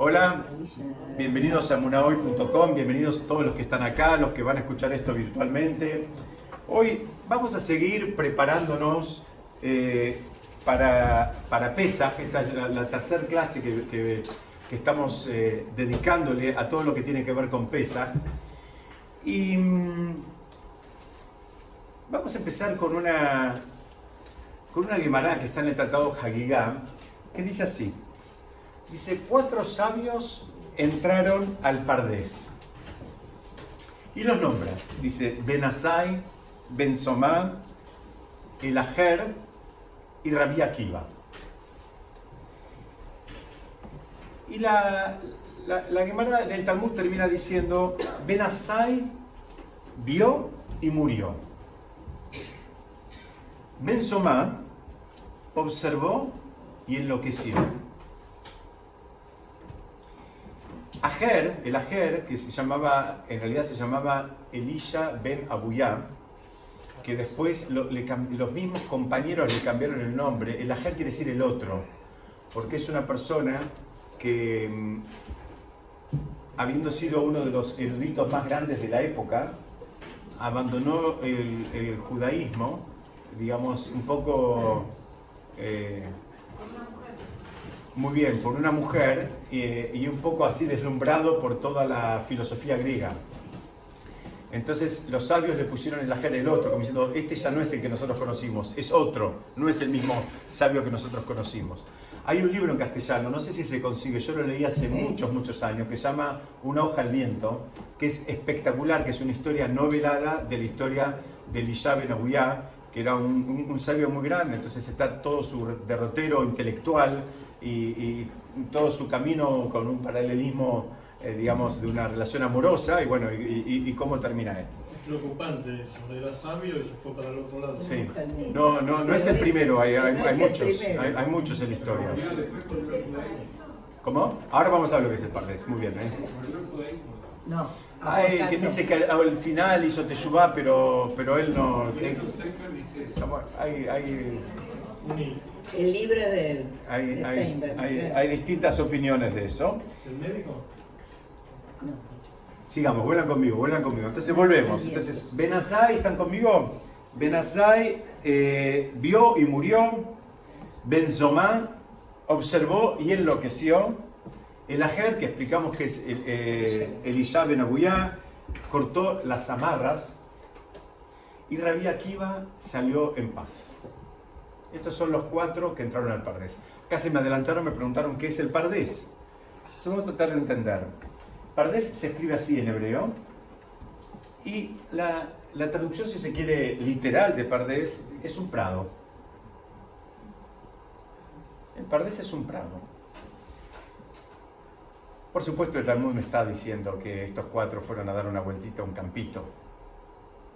Hola, bienvenidos a munahoy.com, bienvenidos todos los que están acá, los que van a escuchar esto virtualmente. Hoy vamos a seguir preparándonos eh, para, para PESA, esta es la, tercera clase que, estamos eh, dedicándole a todo lo que tiene que ver con PESA. Y mm, vamos a empezar con una, con una que está en el Tratado Hagigá, que dice así. Dice, cuatro sabios entraron al Pardés. Y los nombra. Dice, Benazai, Benzomá, Elajer y Rabí Akiva. Y la, la, la Gemara en el Talmud termina diciendo, Benazai vio y murió. Benzomá observó y enloqueció. Ajer, el Ajer, que se llamaba, en realidad se llamaba Elisha ben Abuyá, que después los mismos compañeros le cambiaron el nombre. El Ajer quiere decir el otro, porque es una persona que, mm, habiendo sido uno de los eruditos más grandes de la época, abandonó el, judaísmo, digamos, un poco... Eh, muy bien, por una mujer y un poco así deslumbrado por toda la filosofía griega. Entonces los sabios le pusieron el ajer el otro, como diciendo, este ya no es el que nosotros conocimos, es otro, no es el mismo sabio que nosotros conocimos. Hay un libro en castellano, no sé si se consigue, yo lo leí hace muchos, muchos años, que se llama Una hoja al viento, que es espectacular, que es una historia novelada de la historia de Elisha Ben que era un sabio muy grande, entonces está todo su derrotero intelectual, y, todo su camino con un paralelismo, eh, digamos, de una relación amorosa y bueno, y, cómo termina él. Preocupante eso, era sabio y se fue para el otro lado. Sí, no, no, no es el primero, hay, hay, muchos, hay, muchos en la historia. ¿Cómo? Ahora vamos a ver lo que es el Pardés, muy bien, ¿eh? No. Hay quien dice que al final hizo Teshuvah, pero, pero él no. Hay, hay, el libro de, hay, hay, distintas opiniones de eso. ¿Es el médico? No. Sigamos, vuelan conmigo, vuelan conmigo. Entonces volvemos. Entonces, Benazai, ¿están conmigo? Benazai eh, vio y murió. Benzomá observó y enloqueció. El Ajer, que explicamos que es el, eh, Elisha Ben cortó las amarras. Y Rabí Akiva salió en paz. Estos son los cuatro que entraron al Pardés. Casi me adelantaron, me preguntaron qué es el Pardés. Eso vamos a tratar de entender. Pardés se escribe así en hebreo y la, la traducción, si se quiere, literal de Pardés es un prado. El Pardés es un prado. Por supuesto, el Talmud me está diciendo que estos cuatro fueron a dar una vueltita a un campito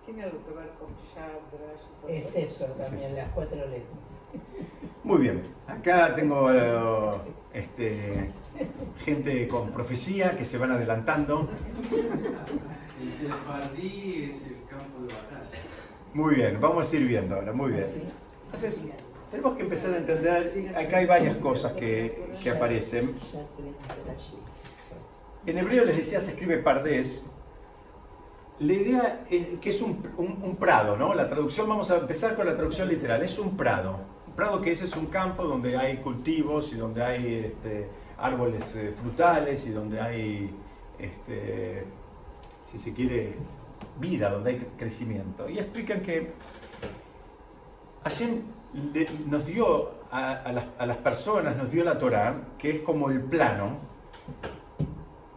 ¿Tiene algo que ver con Shadrash? Es eso también, las cuatro letras. Muy bien, acá tengo este, gente con profecía que se van adelantando. El Sefardí es el campo de batalla. Muy bien, vamos a ir viendo ahora, muy bien. Entonces, tenemos que empezar a entender, acá hay varias cosas que, que aparecen. En hebreo les decía, se escribe pardés, la idea es que es un, prado, ¿no? La traducción, vamos a empezar con la traducción literal, es un prado. Un prado que ese es un campo donde hay cultivos y donde hay este, árboles eh, frutales y donde hay, este, si se quiere, vida, donde hay crecimiento. Y explican que Hashem nos dio a, las, a las personas, nos dio la Torah, que es como el plano,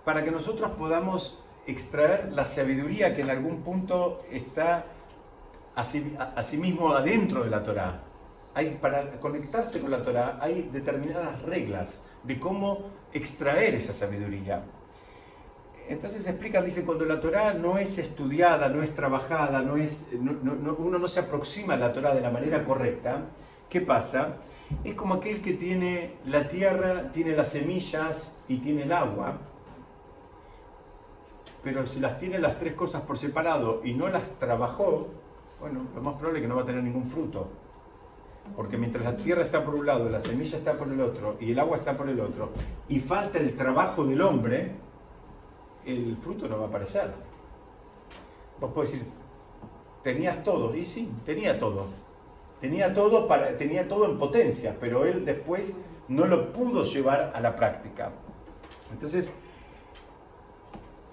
para que nosotros podamos extraer la sabiduría que en algún punto está asimismo sí adentro de la Torá. Hay, para conectarse con la Torá hay determinadas reglas de cómo extraer esa sabiduría. Entonces explican, dicen, cuando la Torá no es estudiada, no es trabajada, no es, uno no se aproxima a la Torá de la manera correcta, ¿qué pasa? Es como aquel que tiene la tierra, tiene las semillas y tiene el agua, pero si las tiene las tres cosas por separado y no las trabajó, bueno, lo más probable es que no va a tener ningún fruto. Porque mientras la tierra está por un lado, la semilla está por el otro y el agua está por el otro, y falta el trabajo del hombre, el fruto no va a aparecer. Vos podés decir, tenías todo, y sí, tenía todo. Tenía todo, para, tenía todo en potencia, pero él después no lo pudo llevar a la práctica. Entonces,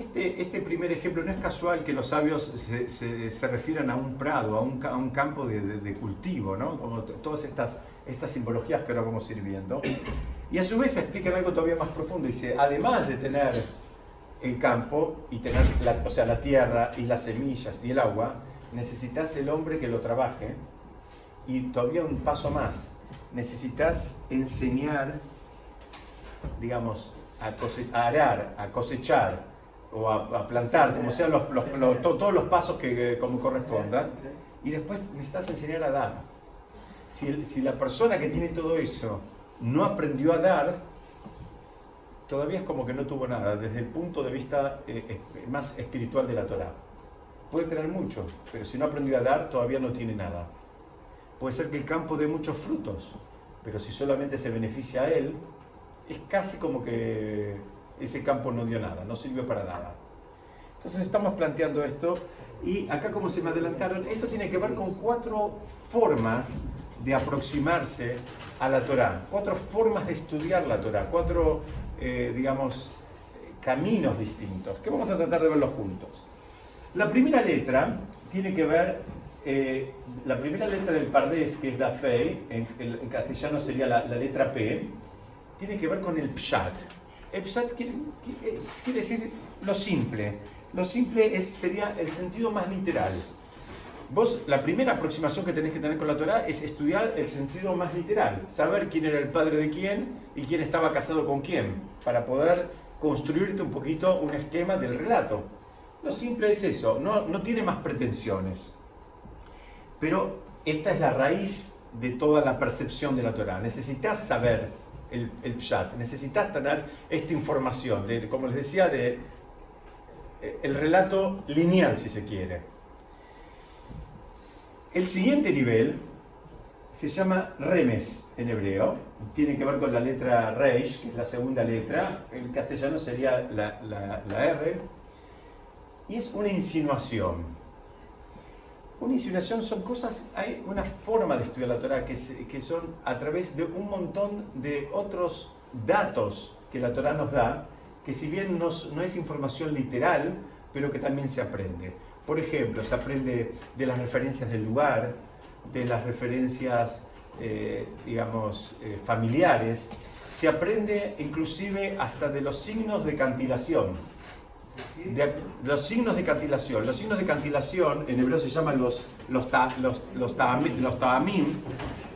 este, este primer ejemplo no es casual que los sabios se, se, refieran a un prado, a un, campo de, cultivo, ¿no? Como todas estas, simbologías que ahora vamos a ir viendo. Y a su vez explican algo todavía más profundo. Dice, además de tener el campo y tener, la, o sea, la tierra y las semillas y el agua, necesitas el hombre que lo trabaje. Y todavía un paso más, necesitas enseñar, digamos, a arar, a cosechar, o a, plantar, como sean todos los pasos que, como corresponda, y después necesitas enseñar a dar. Si, la persona que tiene todo eso no aprendió a dar, todavía es como que no tuvo nada, desde el punto de vista eh, más espiritual de la Torah. Puede tener mucho, pero si no aprendió a dar, todavía no tiene nada. Puede ser que el campo dé muchos frutos, pero si solamente se beneficia a él, es casi como que ese campo no dio nada, no sirvió para nada. Entonces estamos planteando esto y acá como se me adelantaron, esto tiene que ver con cuatro formas de aproximarse a la Torah, cuatro formas de estudiar la Torah, cuatro, eh, digamos, caminos distintos, que vamos a tratar de verlos juntos. La primera letra tiene que ver, eh, la primera letra del Pardés, que es la Fei, en, en castellano sería la, la letra P, tiene que ver con el Pshat. Pshat quiere, quiere, decir lo simple. Lo simple es, sería el sentido más literal. Vos, la primera aproximación que tenés que tener con la Torah es estudiar el sentido más literal, saber quién era el padre de quién y quién estaba casado con quién, para poder construirte un poquito un esquema del relato. Lo simple es eso, no, no tiene más pretensiones. Pero esta es la raíz de toda la percepción de la Torah. Necesitas saber el, el pshat. Necesitas tener esta información, de, como les decía, de eh, el relato lineal, si se quiere. El siguiente nivel se llama remes en hebreo, tiene que ver con la letra reish, que es la segunda letra, en castellano sería la R, y es una insinuación. Una insinuación son cosas, hay una forma de estudiar la Torah que, se, que son a través de un montón de otros datos que la Torah nos da, que si bien no, no es información literal, pero que también se aprende. Por ejemplo, se aprende de las referencias del lugar, de las referencias, eh, digamos, eh, familiares, se aprende inclusive hasta de los signos de cantilación los signos de cantilación. Los signos de cantilación, en hebreo se llaman los, los, ta, los, los ta'amim,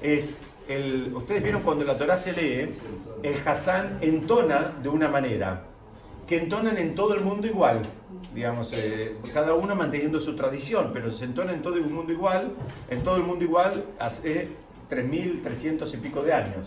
es el, ustedes vieron cuando la Torah se lee, el Hassan entona de una manera, que entonan en todo el mundo igual, digamos, eh, cada uno manteniendo su tradición, pero se entona en todo el mundo igual, en todo el mundo igual hace 3.300 y pico de años.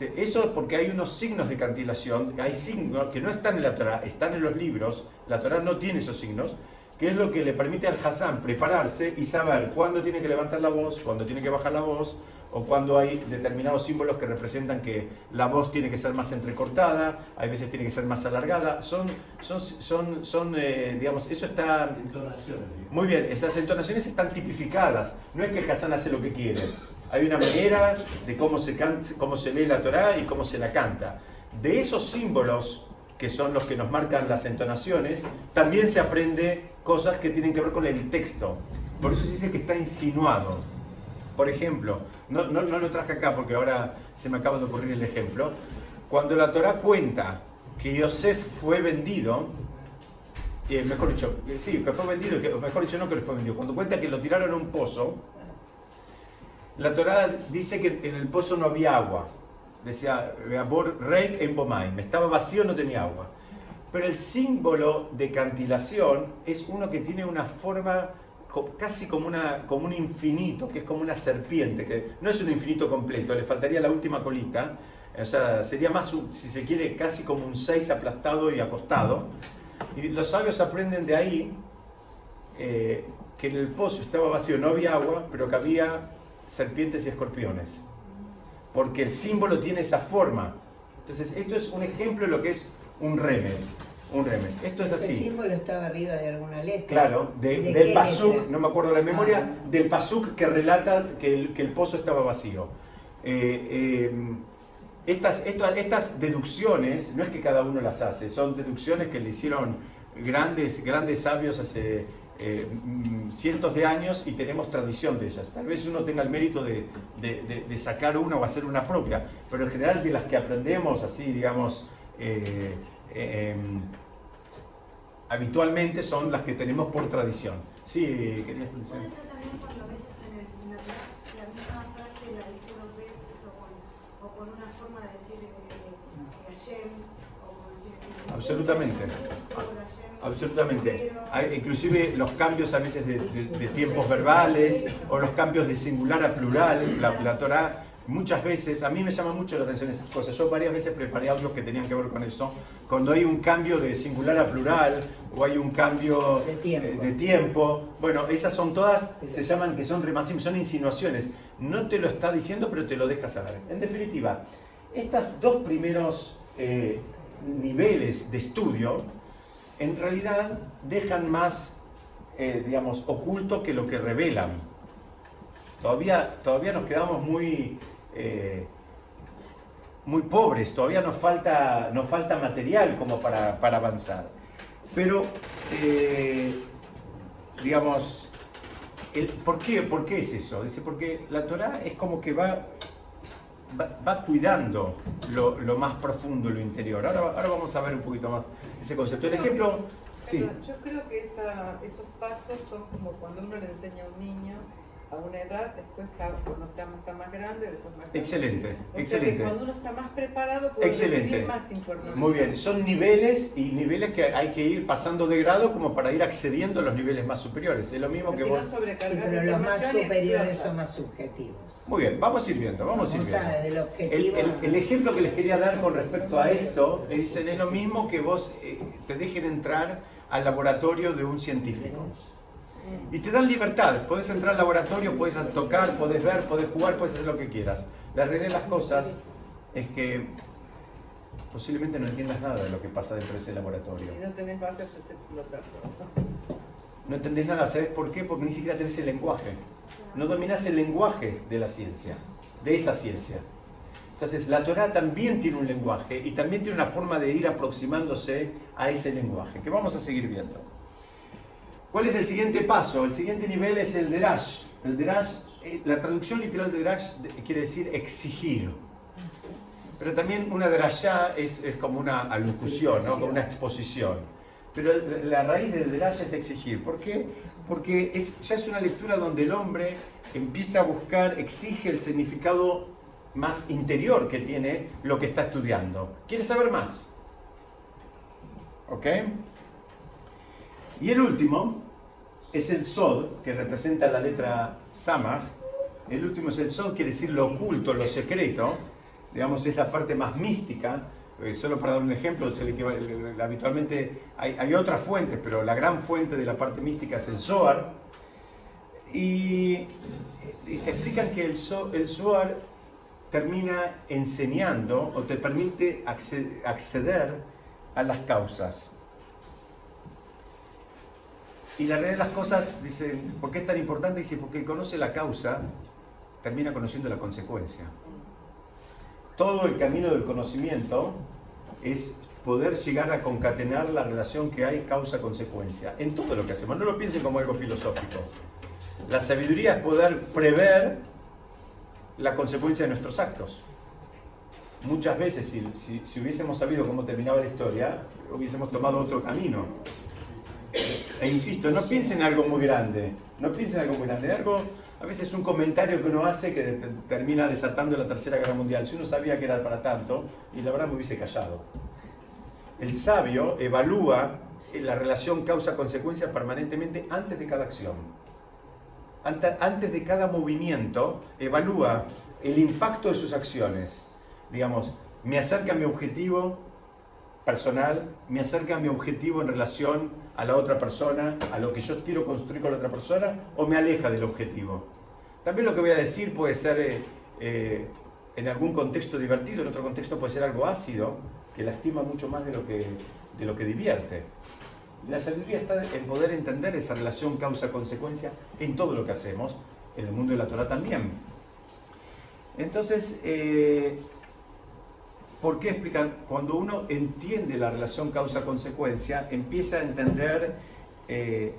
Eso es porque hay unos signos de cantilación, hay signos que no están en la Torah, están en los libros, la Torah no tiene esos signos, que es lo que le permite al Hassan prepararse y saber cuándo tiene que levantar la voz, cuándo tiene que bajar la voz, o cuando hay determinados símbolos que representan que la voz tiene que ser más entrecortada, hay veces tiene que ser más alargada. Son, son, son, son eh, digamos, eso está... Entonaciones. Muy bien, esas entonaciones están tipificadas. No es que Hassan hace lo que quiere. Hay una manera de cómo se, cómo se lee la Torá y cómo se la canta. De esos símbolos, que son los que nos marcan las entonaciones, también se aprende cosas que tienen que ver con el texto. Por eso se dice que está insinuado. Por ejemplo, no, no, no lo traje acá porque ahora se me acaba de ocurrir el ejemplo. Cuando la Torá cuenta que Yosef fue vendido, eh, mejor dicho, sí, que fue vendido, que, mejor dicho, no que fue vendido, cuando cuenta que lo tiraron a un pozo, la Torá dice que en el pozo no había agua. Decía, Reik en Bomain, estaba vacío, no tenía agua. Pero el símbolo de cantilación es uno que tiene una forma casi como, como un infinito, que es como una serpiente, que no es un infinito completo, le faltaría la última colita, o sea, sería más, si se quiere, casi como un 6 aplastado y acostado. Y los sabios aprenden de ahí eh, que en el pozo estaba vacío, no había agua, pero que había serpientes y escorpiones. Porque el símbolo tiene esa forma. Entonces, esto es un ejemplo de lo que es un remes. Un remes. Esto es Ese así. símbolo estaba arriba de alguna letra. Claro, de- ¿De del pasuk, no me acuerdo la memoria, Ah. del pasuk que relata que el, que el pozo estaba vacío. Eh, eh, estas, esto- estas deducciones, no es que cada uno las hace, son deducciones que le hicieron grandes, grandes sabios hace eh, mm, cientos de años y tenemos tradición de ellas. Tal vez uno tenga el mérito de, de- de- de sacar una o hacer una propia, pero en general de las que aprendemos así, digamos, eh, eh, habitualmente son las que tenemos por tradición. Sí, querías Puede decir. ser también cuando a veces en el en la, la misma frase la dice dos veces o con, o con una forma de decir eh, Hashem o con decir eh, Absolutamente. Hashem, Absolutamente. Hay, inclusive los cambios a veces de, de- de tiempos verbales o los cambios de singular a plural, la, la Torah muchas veces, a mí me llama mucho la atención esas cosas. Yo varias veces preparé audios que tenían que ver con eso. Cuando hay un cambio de singular a plural o hay un cambio De tiempo. eh, de tiempo, bueno, esas son todas, se llaman que son remasim, son insinuaciones. No te lo está diciendo, pero te lo deja saber. En definitiva, estos dos primeros eh, niveles de estudio, en realidad dejan más, eh, digamos, oculto que lo que revelan. Todavía, todavía nos quedamos muy, eh, muy pobres, todavía nos falta, nos falta material como para, para avanzar. Pero, eh, digamos, ¿por, qué, ¿por qué es eso? Dice, porque la Torah es como que va, va, va cuidando lo, lo más profundo, lo interior. Ahora, ahora vamos a ver un poquito más ese concepto. El ejemplo, sí, Yo creo que esa- esos pasos son como cuando uno le enseña a un niño a una edad, después a- cuando está, está más grande, después más grande. excelente, O sea que excelente. cuando uno está más preparado puede Excelente. recibir más información. Muy bien, son niveles y niveles que hay que ir pasando de grado como para ir accediendo a los niveles más superiores. Es lo mismo que Porque si vos... no Sí, pero los más superiores son más subjetivos. Muy bien, vamos a ir viendo, vamos, a ir o sea, viendo. del El, objetivo. el- el ejemplo que les quería dar con respecto a esto, le dicen, es lo mismo que vos eh, te dejen entrar al laboratorio de un científico. Y te dan libertad, puedes entrar al laboratorio, puedes tocar, puedes ver, puedes jugar, puedes hacer lo que quieras. La realidad de las cosas es que posiblemente no entiendas nada de lo que pasa dentro de ese laboratorio. Si no tenés bases, es explotar. No entendés nada, ¿sabes por qué? Porque ni siquiera tenés el lenguaje. No dominás el lenguaje de la ciencia, de esa ciencia. Entonces, la Torah también tiene un lenguaje y también tiene una forma de ir aproximándose a ese lenguaje, que vamos a seguir viendo. ¿Cuál es el siguiente paso? El siguiente nivel es el derash. El derash, eh, la traducción literal de derash de- quiere decir exigir. Pero también una derashá es, es como una alocución, ¿no? como una exposición. Pero la raíz del derash es de exigir. ¿Por qué? Porque es, ya es una lectura donde el hombre empieza a buscar, exige el significado más interior que tiene lo que está estudiando. Quiere saber más. ¿Ok? Y el último es el Sod, que representa la letra Samach. El último es el Sod, quiere decir lo oculto, lo secreto. Digamos, es la parte más mística. Eh, solo para dar un ejemplo, habitualmente hay, hay otras fuentes, pero la gran fuente de la parte mística es el Zohar. Y, eh, explican que el, Zo- el Zohar termina enseñando o te permite acce- acceder a las causas. Y la realidad de las cosas, dice, ¿por qué es tan importante? Dice, porque el conoce la causa, termina conociendo la consecuencia. Todo el camino del conocimiento es poder llegar a concatenar la relación que hay causa-consecuencia en todo lo que hacemos. No lo piensen como algo filosófico. La sabiduría es poder prever la consecuencia de nuestros actos. Muchas veces, si, si- si hubiésemos sabido cómo terminaba la historia, hubiésemos tomado otro camino. E insisto, no piensen en algo muy grande, no piensen en algo muy grande, algo, a veces un comentario que uno hace que te- termina desatando la Tercera Guerra Mundial. Si uno sabía que era para tanto, y la verdad me hubiese callado. El sabio evalúa la relación causa-consecuencia permanentemente antes de cada acción. Ante- Antes de cada movimiento, evalúa el impacto de sus acciones. Digamos, me acerca a mi objetivo personal, me acerca a mi objetivo en relación a la otra persona, a lo que yo quiero construir con la otra persona, o me aleja del objetivo. También lo que voy a decir puede ser eh, eh, en algún contexto divertido, en otro contexto puede ser algo ácido, que lastima mucho más de lo que, de lo que divierte. La sabiduría está en poder entender esa relación causa-consecuencia en todo lo que hacemos, en el mundo de la Torah también. Entonces, eh, ¿por qué explican? Cuando uno entiende la relación causa-consecuencia, empieza a entender eh,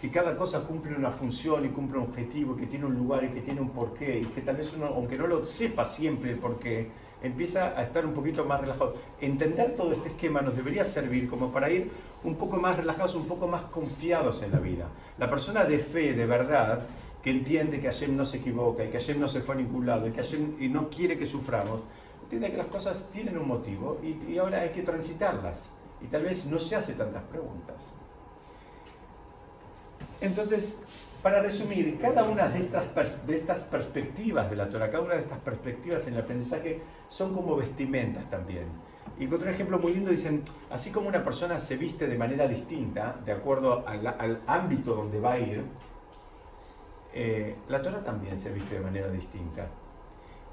que cada cosa cumple una función y cumple un objetivo, que tiene un lugar y que tiene un porqué, y que tal vez uno, aunque no lo sepa siempre el porqué, empieza a estar un poquito más relajado. Entender todo este esquema nos debería servir como para ir un poco más relajados, un poco más confiados en la vida. La persona de fe, de verdad, que entiende que Hashem no se equivoca y que Hashem no se fue a ningún lado y que Hashem no quiere que suframos, entiende que las cosas tienen un motivo y, ahora hay que transitarlas. Y tal vez no se hace tantas preguntas. Entonces, para resumir, cada una de estas, de estas perspectivas de la Torah, cada una de estas perspectivas en el aprendizaje son como vestimentas también. Y con otro ejemplo muy lindo dicen, así como una persona se viste de manera distinta, de acuerdo al, al ámbito donde va a ir, eh, la Torah también se viste de manera distinta.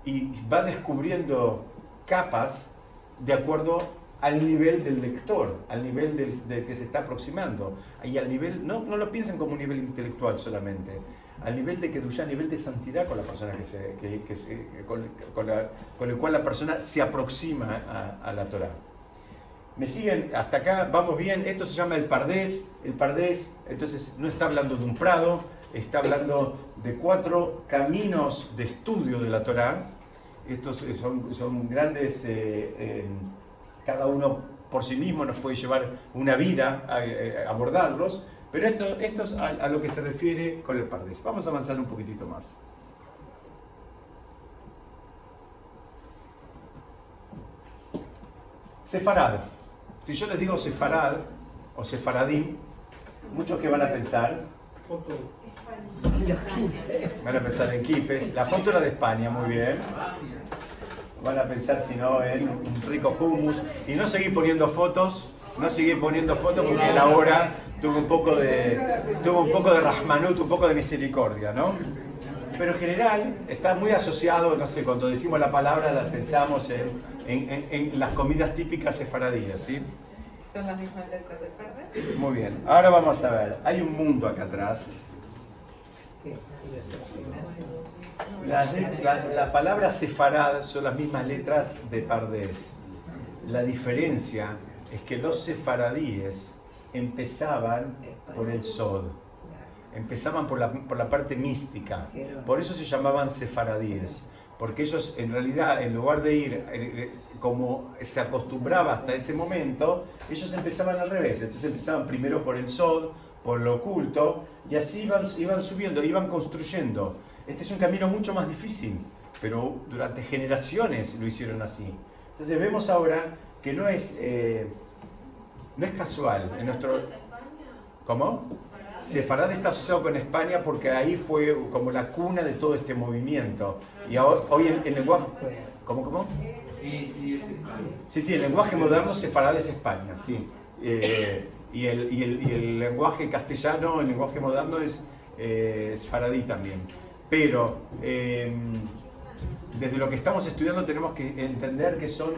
Y va descubriendo capas de acuerdo al nivel del lector, al nivel del, que se está aproximando. Y al nivel, no, no lo piensen como un nivel intelectual solamente, al nivel de que a nivel de santidad con la persona que se, que, se, con, con, el cual la persona se aproxima a, a la Torah. ¿Me siguen? Hasta acá, vamos bien. Esto se llama el Pardés. El Pardés, entonces, no está hablando de un prado, está hablando de cuatro caminos de estudio de la Torah. Estos son, son grandes, eh, eh, cada uno por sí mismo nos puede llevar una vida a, eh, abordarlos, pero esto, esto es a, lo que se refiere con el Pardés. Vamos a avanzar un poquitito más. Sefarad. Si yo les digo Sefarad o Sefaradim, muchos que van a pensar, Van a pensar en Quipes. La foto era de España, muy bien. Van a pensar, si no, en un rico hummus. Y no seguir poniendo fotos, no seguir poniendo fotos porque la hora tuvo un poco de, tuvo un poco de rahmanut, un poco de misericordia, ¿no? Pero en general está muy asociado, no sé, cuando decimos la palabra la pensamos en, en, en las comidas típicas sefaradíes, ¿sí? ¿Son las mismas letras de verde? Muy bien, ahora vamos a ver, hay un mundo acá atrás la, palabra sefarad son las mismas letras de Pardés. La diferencia es que los sefaradíes empezaban por el Sod, empezaban por la, por la parte mística. Por eso se llamaban sefaradíes, porque ellos en realidad, en lugar de ir eh, eh, como se acostumbraba hasta ese momento, ellos empezaban al revés. Entonces empezaban primero por el Sod, por lo oculto, y así iban, iban subiendo, iban construyendo. Este es un camino mucho más difícil, pero durante generaciones lo hicieron así. Entonces vemos ahora que no es, eh, no es casual. En nuestro, ¿Cómo? Sefarad está asociado con España porque ahí fue como la cuna de todo este movimiento. Y hoy en el lenguaje... ¿Cómo, cómo? Sí, sí, es España. Sí, sí, el lenguaje moderno Sefarad es España, sí. Eh, y el, y, el, y el, lenguaje castellano, el lenguaje moderno es, eh, faradí también. Pero em, desde lo que estamos estudiando tenemos que entender que son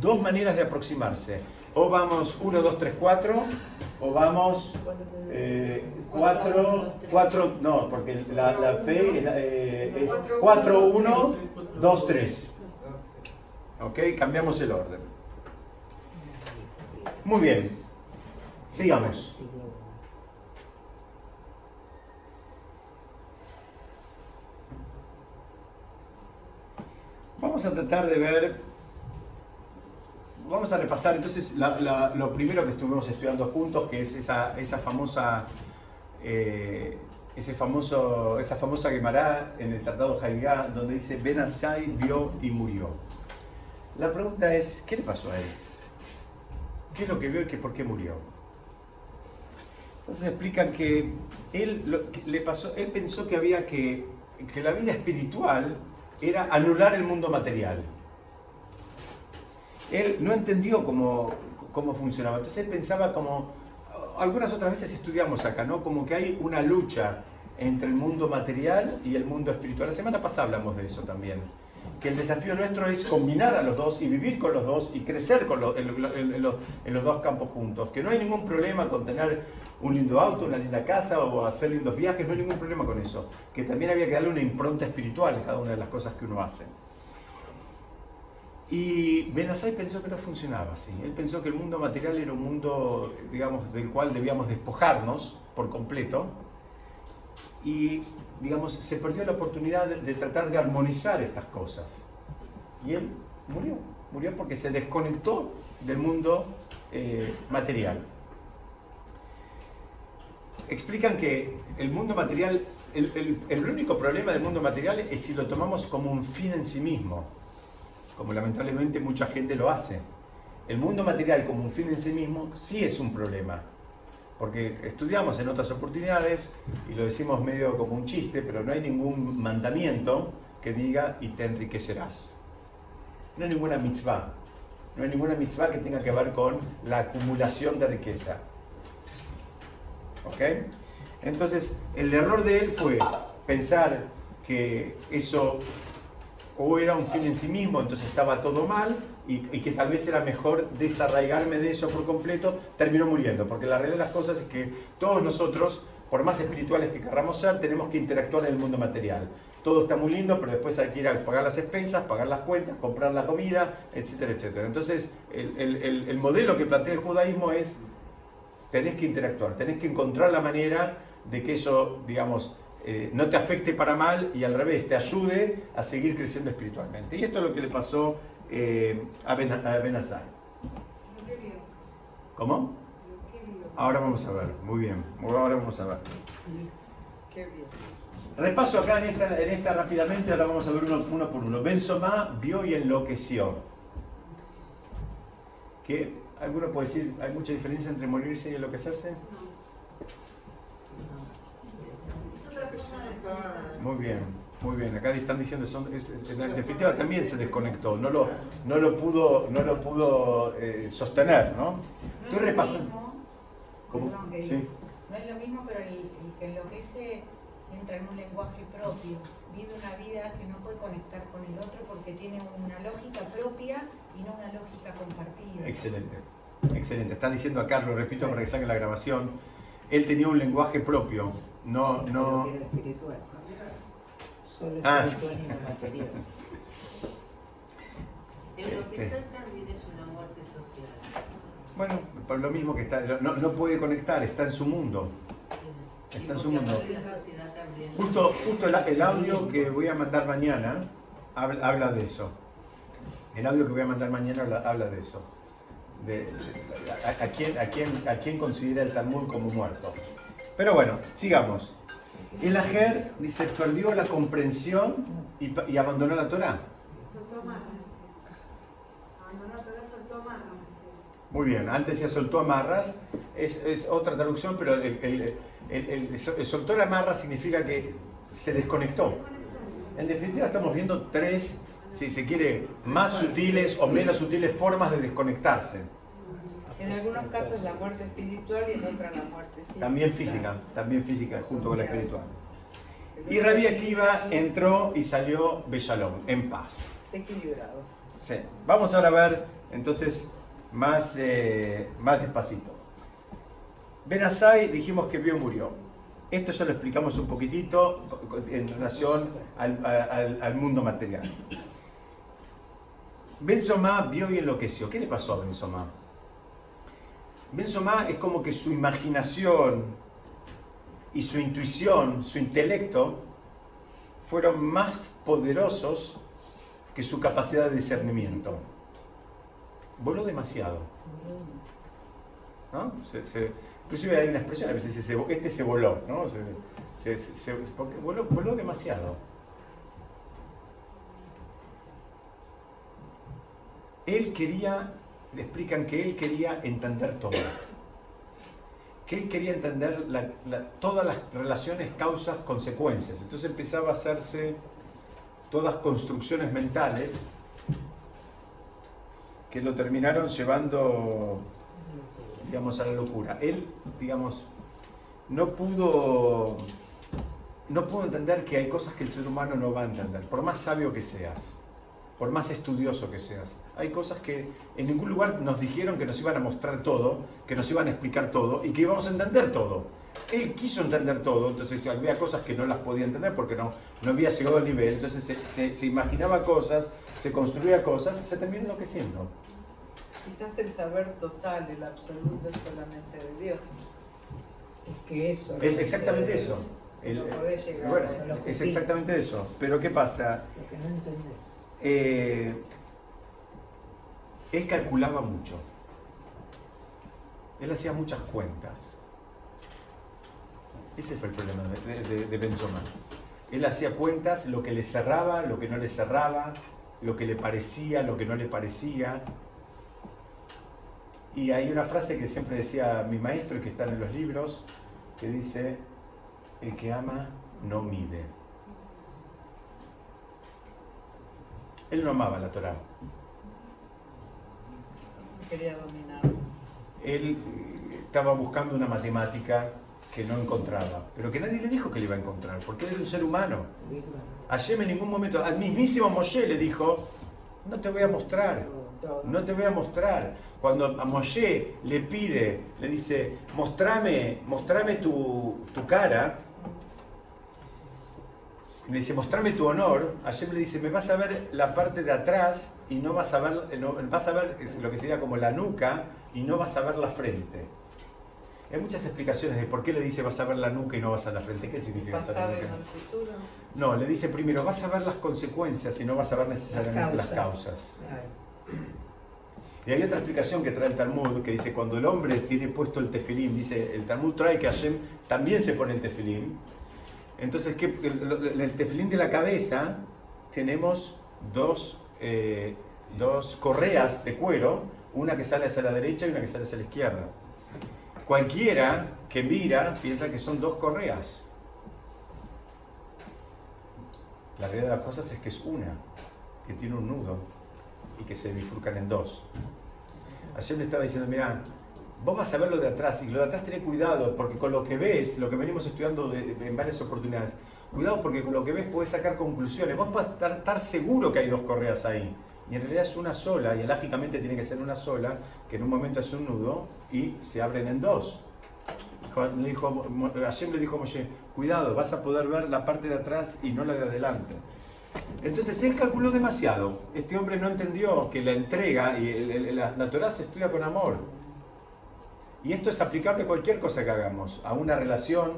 dos maneras de aproximarse. O vamos 1, 2, 3, 4, o vamos 4, 4, no, porque la, la P es, eh, es 4, 1, 2, 3. ¿Ok? Cambiamos el orden. Muy bien. Sigamos. Vamos a tratar de ver, vamos a repasar entonces lo primero que estuvimos estudiando juntos, que es esa, famosa, eh, ese famoso, esa famosa en el Tratado Haigá, donde dice Benazai vio y murió. La pregunta es, ¿qué le pasó a él? ¿Qué es lo que vio y por qué murió? Entonces explican que él, le pasó, él pensó que había que, que la vida espiritual era anular el mundo material. Él no entendió cómo, cómo funcionaba. Entonces él pensaba como, algunas otras veces estudiamos acá, ¿no? Como que hay una lucha entre el mundo material y el mundo espiritual. La semana pasada hablamos de eso también. Que el desafío nuestro es combinar a los dos y vivir con los dos y crecer con en, en- en los, en los dos campos juntos. Que no hay ningún problema con tener un lindo auto, una linda casa o hacer lindos viajes, no hay ningún problema con eso. Que también había que darle una impronta espiritual a cada una de las cosas que uno hace. Y Benazai pensó que no funcionaba así. Él pensó que el mundo material era un mundo, digamos, del cual debíamos despojarnos por completo. Y, digamos, se perdió la oportunidad de, tratar de armonizar estas cosas. Y él murió. Murió porque se desconectó del mundo eh, material. Explican que el mundo material, el, único problema del mundo material es si lo tomamos como un fin en sí mismo como lamentablemente mucha gente lo hace. El mundo material como un fin en sí mismo sí es un problema, porque estudiamos en otras oportunidades y lo decimos medio como un chiste, pero no hay ningún mandamiento que diga y te enriquecerás. No hay ninguna mitzvah, no hay ninguna mitzvah que tenga que ver con la acumulación de riqueza. ¿Ok? Entonces, el error de él fue pensar que eso o era un fin en sí mismo, entonces estaba todo mal, y, que tal vez era mejor desarraigarme de eso por completo, terminó muriendo. Porque la realidad de las cosas es que todos nosotros, por más espirituales que queramos ser, tenemos que interactuar en el mundo material. Todo está muy lindo, pero después hay que ir a pagar las expensas, pagar las cuentas, comprar la comida, etcétera, etcétera. Entonces, el- el modelo que plantea el judaísmo es, tenés que interactuar, tenés que encontrar la manera de que eso, digamos, eh, no te afecte para mal y al revés, te ayude a seguir creciendo espiritualmente. Y esto es lo que le pasó eh, a, ben, a Benazai. ¿Qué vio? ¿Cómo? Ahora vamos a ver, muy bien, ahora vamos a ver. Repaso acá en esta, en esta rápidamente, ahora vamos a ver uno, uno por uno. Ben Somá vio y enloqueció. ¿Qué? ¿Alguno puede decir, hay mucha diferencia entre morirse y enloquecerse? No. Es otra forma de conectar. Muy bien, muy bien. Acá están diciendo, son, es- es- en definitiva también se desconectó, no lo, no lo pudo, no lo pudo eh, sostener, ¿no? Repasando. mismo, ¿Cómo? Sí. No es lo mismo, pero el, el que enloquece entra en un lenguaje propio. Vive una vida que no puede conectar con el otro porque tiene una lógica propia y no una lógica compartida. Excelente, excelente. Está diciendo acá, lo repito para que salga la grabación, él tenía un lenguaje propio, no, no... era espiritual. Solo Ah. espiritual y no material. Enloquecer también es una muerte social. Bueno, por lo mismo que está, no, no puede conectar, está en su mundo. Está en su mundo. Justo, justo el, el audio que voy a mandar mañana habla, habla de eso. El audio que voy a mandar mañana habla, habla de eso. De, a, a quién, a, quién, ¿A quién considera el Talmud como muerto? Pero bueno, sigamos. El Ajer dice, perdió la comprensión y, abandonó la Torah. Soltó amarras, dice. Abandonó Torah, soltó amarras, dice. Muy bien, antes se soltó amarras, es, es otra traducción, pero el, el, el, el- el soltó amarras significa que se desconectó. En definitiva estamos viendo tres, si se quiere, más sutiles o menos sutiles formas de desconectarse. En algunos casos la muerte espiritual y en otras la muerte física. También física, también física, junto con la espiritual. Y Rabbi Akiva entró y salió Beshalom, en paz. Equilibrado. Sí. Vamos ahora a ver entonces más, eh, más despacito. Benazai dijimos que vio y murió. Esto ya lo explicamos un poquitito en relación al, al- al mundo material. Benzomá vio y enloqueció. ¿Qué le pasó a Benzomá? Benzomá es como que su imaginación y su intuición, su intelecto, fueron más poderosos que su capacidad de discernimiento. Voló demasiado. ¿no? Se- inclusive hay una expresión, a veces dice, "Se- este se voló, ¿no? Se- voló, voló demasiado. Él quería, le explican que él quería entender todo. Que él quería entender todas las relaciones, causas, consecuencias. Entonces empezaba a hacerse todas construcciones mentales que lo terminaron llevando, digamos, a la locura. Él, digamos, no pudo no puedo entender que hay cosas que el ser humano no va a entender, por más sabio que seas, por más estudioso que seas. Hay cosas que en ningún lugar nos dijeron que nos iban a mostrar todo, que nos iban a explicar todo y que íbamos a entender todo. Él quiso entender todo, entonces había cosas que no las podía entender porque no, no había llegado al nivel, entonces se, se- se imaginaba cosas, se construía cosas y se terminó enloqueciendo. Quizás el saber total, el absoluto es solamente de Dios. Es que eso. Es exactamente eso. El- No podés llegar bueno, a eso. es exactamente eso. Pero ¿qué pasa? Lo que no entendés. Eh, él calculaba mucho. Él hacía muchas cuentas. Ese fue el problema de, de, Benzoma. Él hacía cuentas, lo que le cerraba, lo que no le cerraba, lo que le parecía, lo que no le parecía. Y hay una frase que siempre decía mi maestro y que está en los libros, que dice, el que ama no mide. Él no amaba la Torah. Quería dominar. Él eh, estaba buscando una matemática que no encontraba, pero que nadie le dijo que le iba a encontrar, porque él era un ser humano. Hashem en ningún momento, al mismísimo Moshe le dijo, no te voy a mostrar, no te voy a mostrar. Cuando a Moshe le pide, le dice, mostrame, mostrame tu, tu cara, le dice, mostrame tu honor, Hashem le dice, me vas a ver la parte de atrás y no vas a ver, no- vas a ver lo que sería como la nuca y no vas a ver la frente. Hay muchas explicaciones de por qué le dice vas a ver la nuca y no vas a ver la frente. ¿Qué significa vas a ver el futuro. No, le dice primero, vas a ver las consecuencias y no vas a ver necesariamente las Las causas. causas. Ay, Y hay otra explicación que trae el Talmud, que dice, cuando el hombre tiene puesto el tefilín, dice, el Talmud trae que Hashem también se pone el tefilín. Entonces, ¿qué? el, el- tefilín de la cabeza, tenemos dos, eh, dos correas de cuero, una que sale hacia la derecha y una que sale hacia la izquierda. Cualquiera que mira piensa que son dos correas. La realidad de las cosas es que es una, que tiene un nudo y que se bifurcan en dos. Ayer le estaba diciendo, mira, vos vas a ver lo de atrás y lo de atrás tenés cuidado porque con lo que ves, lo que venimos estudiando de- de- en varias oportunidades, cuidado porque con lo que ves puedes sacar conclusiones. Vos vas a estar, seguro que hay dos correas ahí y en realidad es una sola y elágicamente tiene que ser una sola que en un momento hace un nudo y se abren en dos. Le dijo, Hashem le dijo Moshe, cuidado, vas a poder ver la parte de atrás y no la de adelante. Entonces él calculó demasiado. Este hombre no entendió que la entrega y el- el- la, la Torah se estudia con amor. Y esto es aplicable a cualquier cosa que hagamos, a una relación,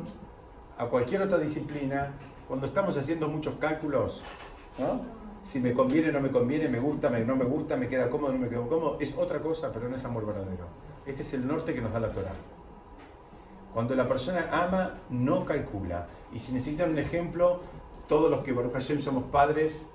a cualquier otra disciplina. Cuando estamos haciendo muchos cálculos, ¿no? si me conviene, no me conviene, me gusta, me- no me gusta, me queda cómodo, no me queda cómodo, es otra cosa, pero no es amor verdadero. Este es el norte que nos da la Torah. Cuando la persona ama, no calcula. Y si necesitan un ejemplo, todos los que Baruch Hashem somos padres,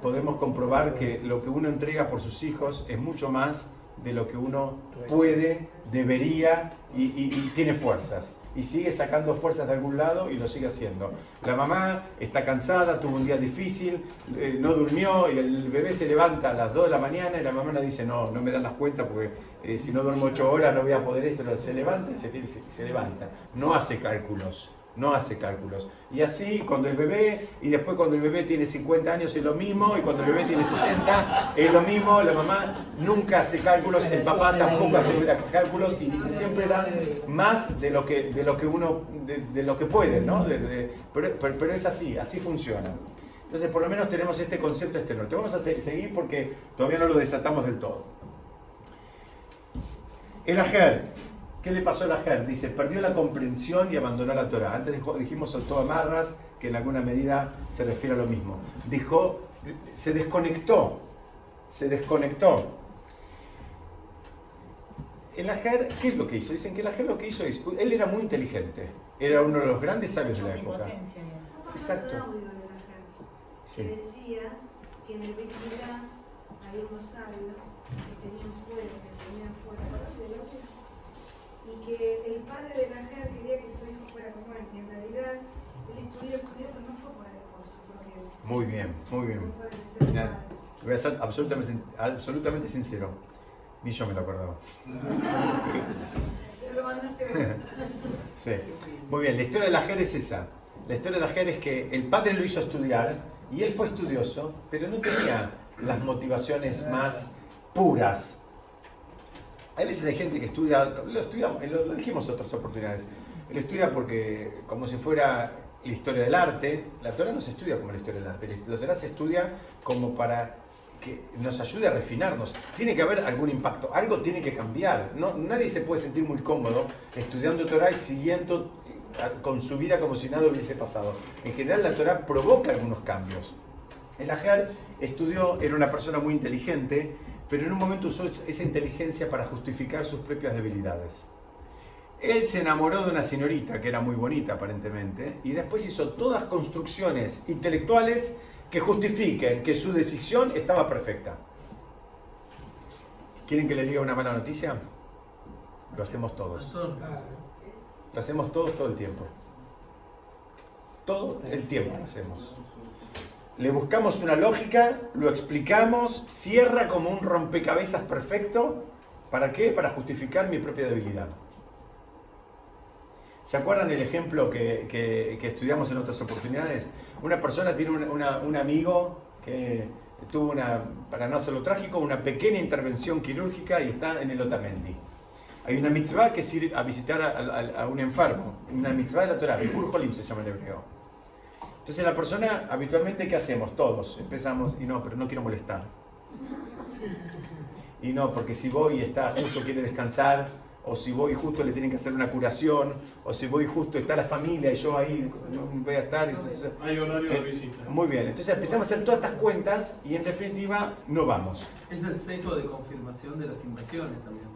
podemos comprobar que lo que uno entrega por sus hijos es mucho más de lo que uno puede, debería y, tiene fuerzas. Y sigue sacando fuerzas de algún lado y lo sigue haciendo. La mamá está cansada, tuvo un día difícil, eh, no durmió y el bebé se levanta a las 2 de la mañana y la mamá le dice, no, no me dan las cuentas porque eh, si no duermo 8 horas no voy a poder esto. Se levanta y se, se- se levanta. No hace cálculos. No hace cálculos. Y así, cuando el bebé, y después cuando el bebé tiene 50 años es lo mismo, y cuando el bebé tiene 60 es lo mismo, la mamá nunca hace cálculos, el papá tampoco hace cálculos, y siempre dan más de lo que, de lo que uno, de, lo que puede, ¿no? Pero, pero- es así, así funciona. Entonces, por lo menos tenemos este concepto este norte. Vamos a se- seguir porque todavía no lo desatamos del todo. El ajer. ¿Qué le pasó al ajer? Dice, perdió la comprensión y abandonó la Torah. Antes dijo- dijimos soltó amarras, que en alguna medida se refiere a lo mismo. Dijo, se desconectó. Se desconectó. El ajer, ¿qué es lo que hizo? Dicen que el ajer lo que hizo es, él era muy inteligente. Era uno de los grandes sabios de la época. Exacto. la Sí. que decía que en el había unos sabios que tenían fuego, que tenían audio. Y que el padre de la gente quería que su hijo fuera como él, y en realidad él estudió, estudió, pero no fue por el esposo, es, Muy bien, muy bien. Voy a ser absolutamente, absolutamente sincero. Ni yo me lo acordaba. Lo mandaste. Sí. Muy bien, la historia del ajer es esa. La historia de Ajer es que el padre lo hizo estudiar y él fue estudioso, pero no tenía las motivaciones más puras. Hay veces hay gente que estudia, lo, lo, lo dijimos en otras oportunidades, él estudia porque como si fuera la historia del arte, la Torah no se estudia como la historia del arte, la Torah se estudia como para que nos ayude a refinarnos. Tiene que haber algún impacto, algo tiene que cambiar. No, nadie se puede sentir muy cómodo estudiando Torah y siguiendo eh, con su vida como si nada hubiese pasado. En general la Torah provoca algunos cambios. El Ajar estudió, era una persona muy inteligente, pero en un momento usó esa inteligencia para justificar sus propias debilidades. Él se enamoró de una señorita que era muy bonita aparentemente y después hizo todas construcciones intelectuales que justifiquen que su decisión estaba perfecta. ¿Quieren que les diga una mala noticia? Lo hacemos todos. Lo hacemos todos todo el tiempo. Todo el tiempo lo hacemos. Le buscamos una lógica, lo explicamos, cierra como un rompecabezas perfecto. ¿Para qué? Para justificar mi propia debilidad. ¿Se acuerdan el ejemplo que, que, estudiamos en otras oportunidades? Una persona tiene un, una, un, amigo que tuvo una, para no hacerlo trágico, una pequeña intervención quirúrgica y está en el Otamendi. Hay una mitzvah que es ir a visitar a, un enfermo, una mitzvah de la Torah, Holim se llama en hebreo. Entonces la persona, habitualmente, ¿qué hacemos? Todos empezamos, y no, pero no quiero molestar. Y no, porque si voy y está justo, quiere descansar, o si voy justo le tienen que hacer una curación, o si voy justo está la familia y yo ahí no voy a estar. Entonces, Hay horario de eh, visita. Muy bien, entonces empezamos a hacer todas estas cuentas y en definitiva no vamos. Es el seco de confirmación de las inversiones también.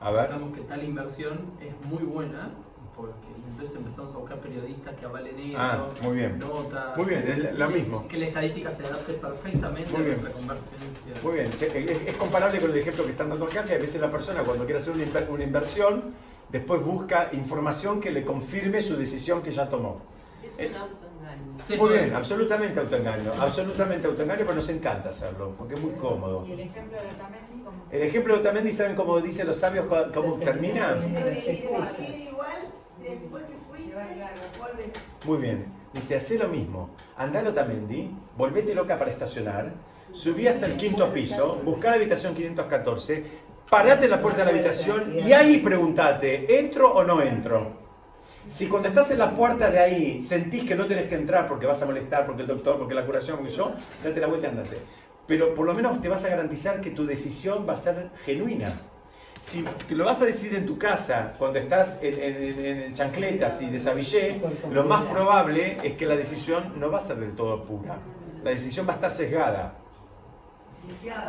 A ver. Pensamos que tal inversión es muy buena, porque entonces empezamos a buscar periodistas que avalen eso, Ah, muy bien. notas. Muy bien, es lo que- mismo. Que la estadística se adapte perfectamente Muy a bien. nuestra convergencia. Muy bien, es, es comparable con el ejemplo que están dando acá, que a veces la persona cuando quiere hacer una, inver- una inversión, después busca información que le confirme su decisión que ya tomó. Es Eh, un autoengaño. Se Muy bien, absolutamente autoengaño, absolutamente autoengaño, pero nos encanta hacerlo, porque es muy cómodo. Y el ejemplo de Otamendi, como El ejemplo de Otamendi, ¿saben cómo dicen los sabios cómo termina? Igual, igual, después que fuiste, volvés. Muy bien. Dice, hace lo mismo. Andá a Otamendi, volvete loca para estacionar, subí hasta el quinto piso, buscá la habitación 514, parate en la puerta de la habitación y ahí preguntate, ¿entro o no entro? Si cuando estás en la puerta de ahí sentís que no tenés que entrar porque vas a molestar, porque el doctor, porque la curación, porque yo, date la vuelta y andate. Pero por lo menos te vas a garantizar que tu decisión va a ser genuina. Si te lo vas a decidir en tu casa, cuando estás en- en chancletas y desabillé, lo más probable es que la decisión no va a ser del todo pura. La decisión va a estar sesgada.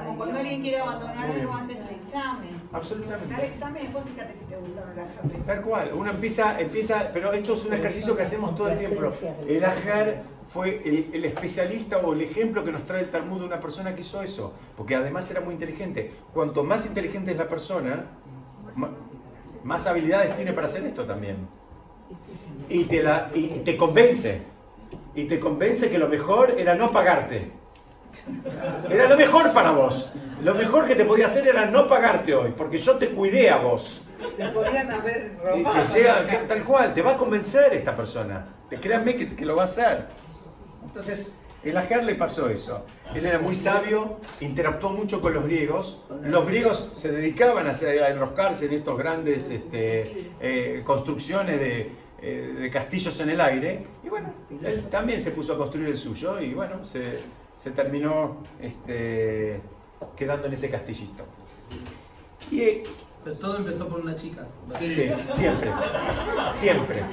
Como cuando alguien quiere abandonar algo antes del examen. Absolutamente. Da el examen y después fíjate si te gustaron las. Tal cual, uno empieza, empieza, pero esto es un ejercicio que hacemos todo el tiempo. El Ajar fue el, el especialista o el ejemplo que nos trae el Talmud de una persona que hizo eso, porque además era muy inteligente. Cuanto más inteligente es la persona, ma- más habilidades tiene para hacer esto también. Y te, la, y te convence, y te convence que lo mejor era no pagarte. Era lo mejor para vos. Lo mejor que te podía hacer era no pagarte hoy, porque yo te cuidé a vos. Le podían haber robado. que llega, que- tal cual, te va a convencer esta persona. Te créanme que, que lo va a hacer. Entonces, el Ajar le pasó eso. Él era muy sabio, interactuó mucho con los griegos. Los griegos se dedicaban a, a enroscarse en estos grandes este, eh, construcciones de, eh, de castillos en el aire. Y bueno, él también se puso a construir el suyo y bueno, se, se terminó este, quedando en ese castillito. Y eh, Pero todo empezó por una chica. Sí. Sí, siempre. Siempre.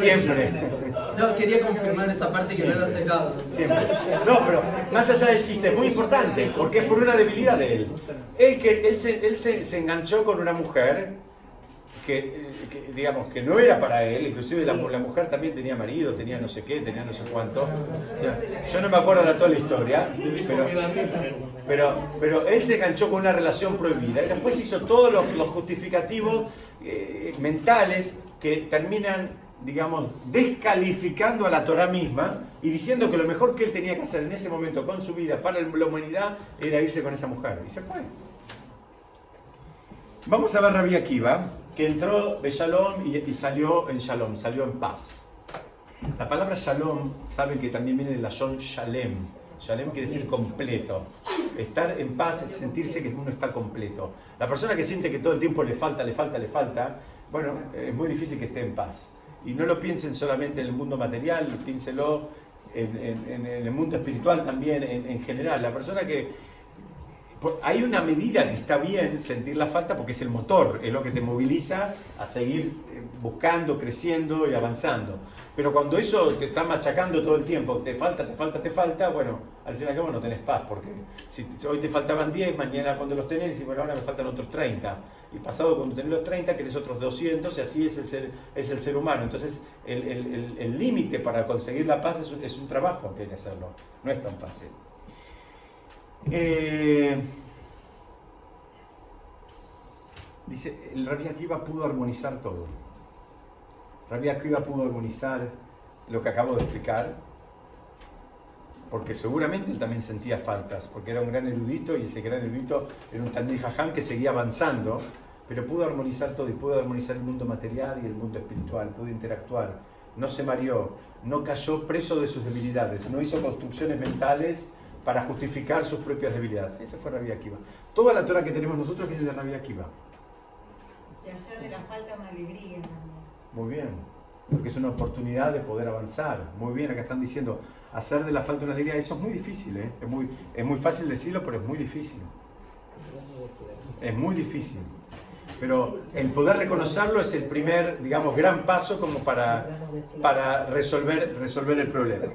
Siempre. No, quería confirmar esa parte que no era secado. Siempre. No, pero más allá del chiste, es muy importante, porque es por una debilidad de él. Él, que, él, se, él se, se enganchó con una mujer que, eh, que, digamos, que no era para él, inclusive la, mujer también tenía marido, tenía no sé qué, tenía no sé cuánto. Yo no me acuerdo de toda la historia, pero... Pero, él se enganchó con una relación prohibida y después hizo todos los, los justificativos eh, mentales que terminan, digamos, descalificando a la Torah misma y diciendo que lo mejor que él tenía que hacer en ese momento con su vida para la humanidad era irse con esa mujer. Y se fue. Vamos a ver Rabbi Akiva, que entró de Shalom y, salió en Shalom, salió en paz. La palabra shalom, saben que también viene de la son shalem. Shalem quiere decir completo. Estar en paz es sentirse que uno está completo. La persona que siente que todo el tiempo le falta, le falta, le falta, bueno, es muy difícil que esté en paz. Y no lo piensen solamente en el mundo material, piénselo en, en- en el mundo espiritual también, en general. La persona que... Hay una medida que está bien sentir la falta porque es el motor, es lo que te moviliza a seguir eh, buscando, creciendo y avanzando. Pero cuando eso te está machacando todo el tiempo, te falta, te falta, te falta, bueno, al fin y al cabo no tenés paz, porque si hoy te faltaban 10, mañana cuando los tenés, decís, bueno, ahora me faltan otros 30. Y pasado cuando tenés los 30, querés otros 200, y así es el ser, es el ser humano. Entonces, el límite para conseguir la paz es un, es un trabajo que hay que hacerlo, no es tan fácil. Eh, dice, el Rabbi Akiva pudo armonizar todo. Rabbi Akiva pudo armonizar lo que acabo de explicar, porque seguramente él también sentía faltas, porque era un gran erudito y ese gran erudito era un Jajam que seguía avanzando, pero pudo armonizar todo y pudo armonizar el mundo material y el mundo espiritual, pudo interactuar, no se mareó, no cayó preso de sus debilidades, no hizo construcciones mentales para justificar sus propias debilidades. Ese fue Rabbi Akiva. Toda la Torah que tenemos nosotros viene de Rabbi Akiva. Y hacer de la falta una alegría. Muy bien, porque es una oportunidad de poder avanzar. Muy bien, acá están diciendo, hacer de la falta una alegría, eso es muy difícil, ¿eh? es, muy, es muy fácil decirlo, pero es muy difícil. Es muy difícil. Pero el poder reconocerlo es el primer, digamos, gran paso como para, para resolver, resolver el problema.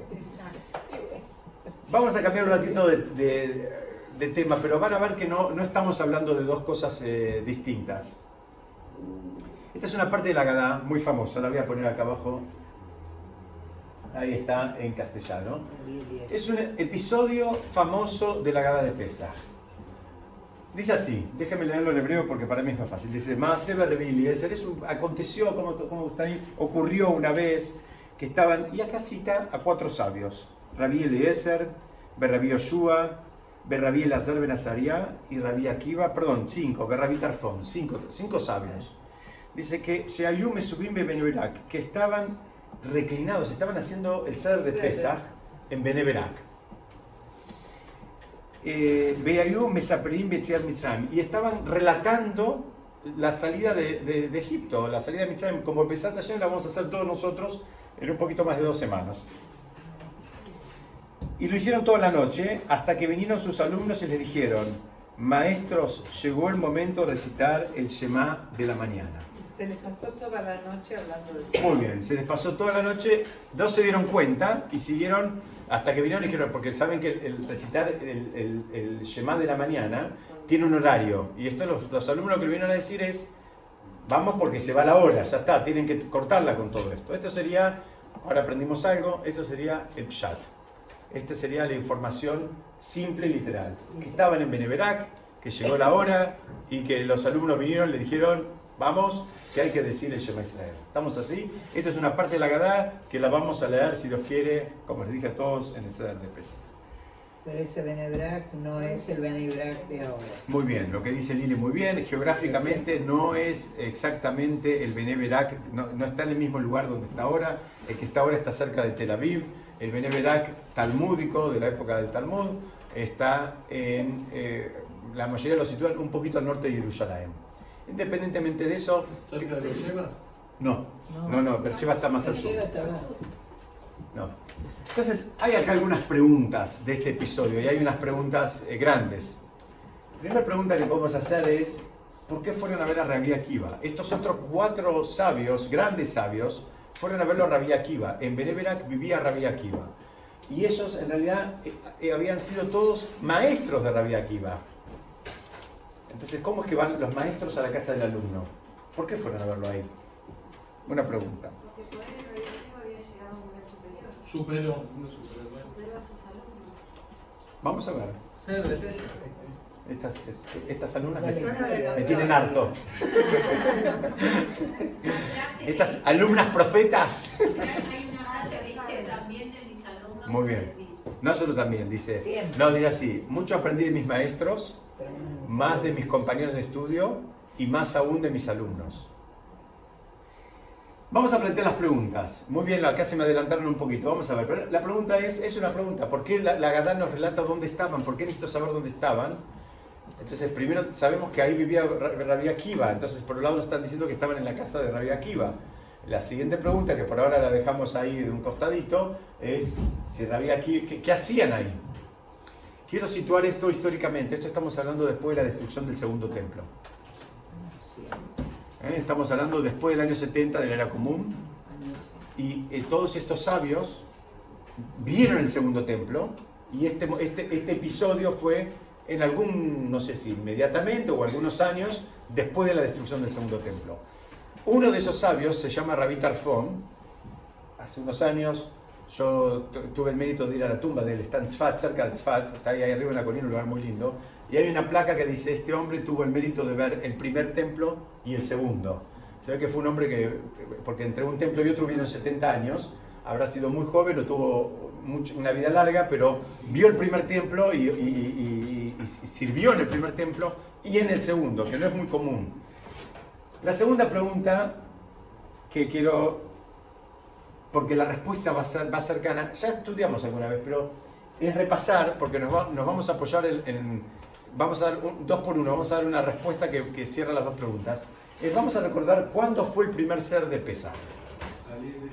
Vamos a cambiar un ratito de, tema, pero van a ver que no, no estamos hablando de dos cosas eh, distintas. Esta es una parte de la Gadá muy famosa, la voy a poner acá abajo. Ahí está en castellano. Es un episodio famoso de la Gadá de Pesach. Dice así, déjame leerlo en hebreo porque para mí es más fácil. Dice, Eliezer, eso aconteció, como, como está ahí, ocurrió una vez que estaban, y acá cita a cuatro sabios, Rabí Eliezer, Berrabí Yoshua, Berrabí Elazar Ben y Rabí Akiva, perdón, cinco, Berrabí Tarfón, cinco, cinco sabios. Dice que Sheayum Mesubim Beneberak, que estaban reclinados, estaban haciendo el Seder de Pesach en Beneberak. Eh, Beayú Mesaperim Betziat Mitzrayim, y estaban relatando la salida de, de- de Egipto, la salida de Mitzrayim, como Pesach ayer la vamos a hacer todos nosotros en un poquito más de dos semanas. Y lo hicieron toda la noche hasta que vinieron sus alumnos y les dijeron, maestros, llegó el momento de recitar el Shema de la mañana. Se les pasó toda la noche hablando de Muy bien, se les pasó toda la noche, dos se dieron cuenta y siguieron hasta que vinieron y dijeron, porque saben que el, recitar el, el, el Shema de la mañana tiene un horario. Y esto los, los alumnos lo que vinieron a decir es, vamos porque se va la hora, ya está, tienen que cortarla con todo esto. Esto sería, ahora aprendimos algo, esto sería el Pshat. Esta sería la información simple y literal. Que estaban en Beneverac, que llegó la hora y que los alumnos vinieron y le dijeron, vamos, que hay que decir el Shema Israel. ¿Estamos así? Esto es una parte de la Gadá que la vamos a leer, si Dios quiere, como les dije a todos, en el Seder de Pesach. Pero ese Benebrak no es el Benebrak de ahora. Muy bien, lo que dice Lili muy bien, geográficamente no es exactamente el Beneverac, no, no está en el mismo lugar donde está ahora, el que está ahora está cerca de Tel Aviv, el Beneverac talmúdico de la época del Talmud está en, eh, la mayoría lo sitúan un poquito al norte de Jerusalén. Independientemente de eso, ¿Cerca de Beersheba? no, no, no, Beersheba está más al sur. Beersheba está abajo. No. Entonces, hay acá algunas preguntas de este episodio y hay unas preguntas eh, grandes. La primera pregunta que podemos hacer es, ¿por qué fueron a ver a Rabí Akiva? Estos otros cuatro sabios, grandes sabios, fueron a verlo a Rabí Akiva. En Beneverac vivía Rabí Akiva. Y esos en realidad eh, eh, habían sido todos maestros de Rabí Akiva. Entonces, ¿cómo es que van los maestros a la casa del alumno? ¿Por qué fueron a verlo ahí? Una pregunta. Porque por ahí el radioactivo había llegado a un nivel superior. Superó, superó. Superó a sus alumnos. Vamos a ver. Estas, estas alumnas me, tienen harto. Estas alumnas profetas. Muy bien. aprendí". No solo también, dice. No, dice así. Mucho aprendí de mis maestros, más de mis compañeros de estudio y más aún de mis alumnos. Vamos a plantear las preguntas. Muy bien, acá se me adelantaron un poquito. Vamos a ver. Pero la pregunta es, es una pregunta. ¿Por qué la, la Gadá nos relata dónde estaban? ¿Por qué necesito saber dónde estaban? Entonces, primero sabemos que ahí vivía Ra- Rabbi Akiva. Entonces, por un lado nos están diciendo que estaban en la casa de Rabbi Akiva. La siguiente pregunta, que por ahora la dejamos ahí de un costadito, es si Rabbi Akiva, ¿qué, qué hacían ahí? Quiero situar esto históricamente. Esto estamos hablando después de la destrucción del segundo templo. ¿Eh? Estamos hablando después del año 70 de la era común. Y eh, todos estos sabios vieron el segundo templo. Y este, este, este episodio fue en algún, no sé si inmediatamente o algunos años después de la destrucción del segundo templo. Uno de esos sabios se llama Rabbi Tarfon. Hace unos años yo tu- tuve el mérito de ir a la tumba de él, está en Tzfat, cerca de Tzfat, está ahí arriba en la colina, un lugar muy lindo. Y hay una placa que dice, este hombre tuvo el mérito de ver el primer templo y el segundo. Se ve que fue un hombre que, porque entre un templo y otro vivieron 70 años, habrá sido muy joven, no tuvo mucho- una vida larga, pero vio el primer templo y, y- y- y- sirvió en el primer templo y en el segundo, que no es muy común. La segunda pregunta que quiero, porque la respuesta va a ser va cercana, ya estudiamos alguna vez, pero es repasar, porque nos, va- nos vamos a apoyar en, en- vamos a dar un- dos por uno, vamos a dar una respuesta que, que cierra las dos preguntas. Eh, vamos a recordar cuándo fue el primer ser de Pesa. Salir de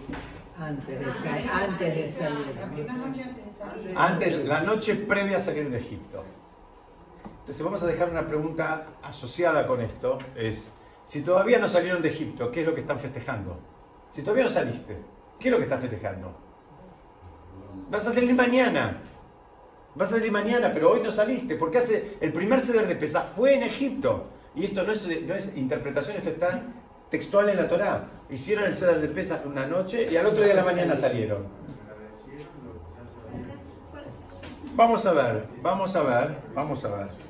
Antes de, salir, antes de salir. La primera noche antes de salir. Antes, la noche previa a salir de Egipto. Entonces vamos a dejar una pregunta asociada con esto, es, si todavía no salieron de Egipto, ¿qué es lo que están festejando? Si todavía no saliste, ¿qué es lo que estás festejando? Vas a salir mañana. Vas a salir mañana, pero hoy no saliste, porque hace el primer ceder de Pesaj fue en Egipto. Y esto no es, no es interpretación, esto está textual en la Torá. Hicieron el ceder de Pesaj una noche y al otro día de la mañana salieron. Vamos a ver, vamos a ver, vamos a ver.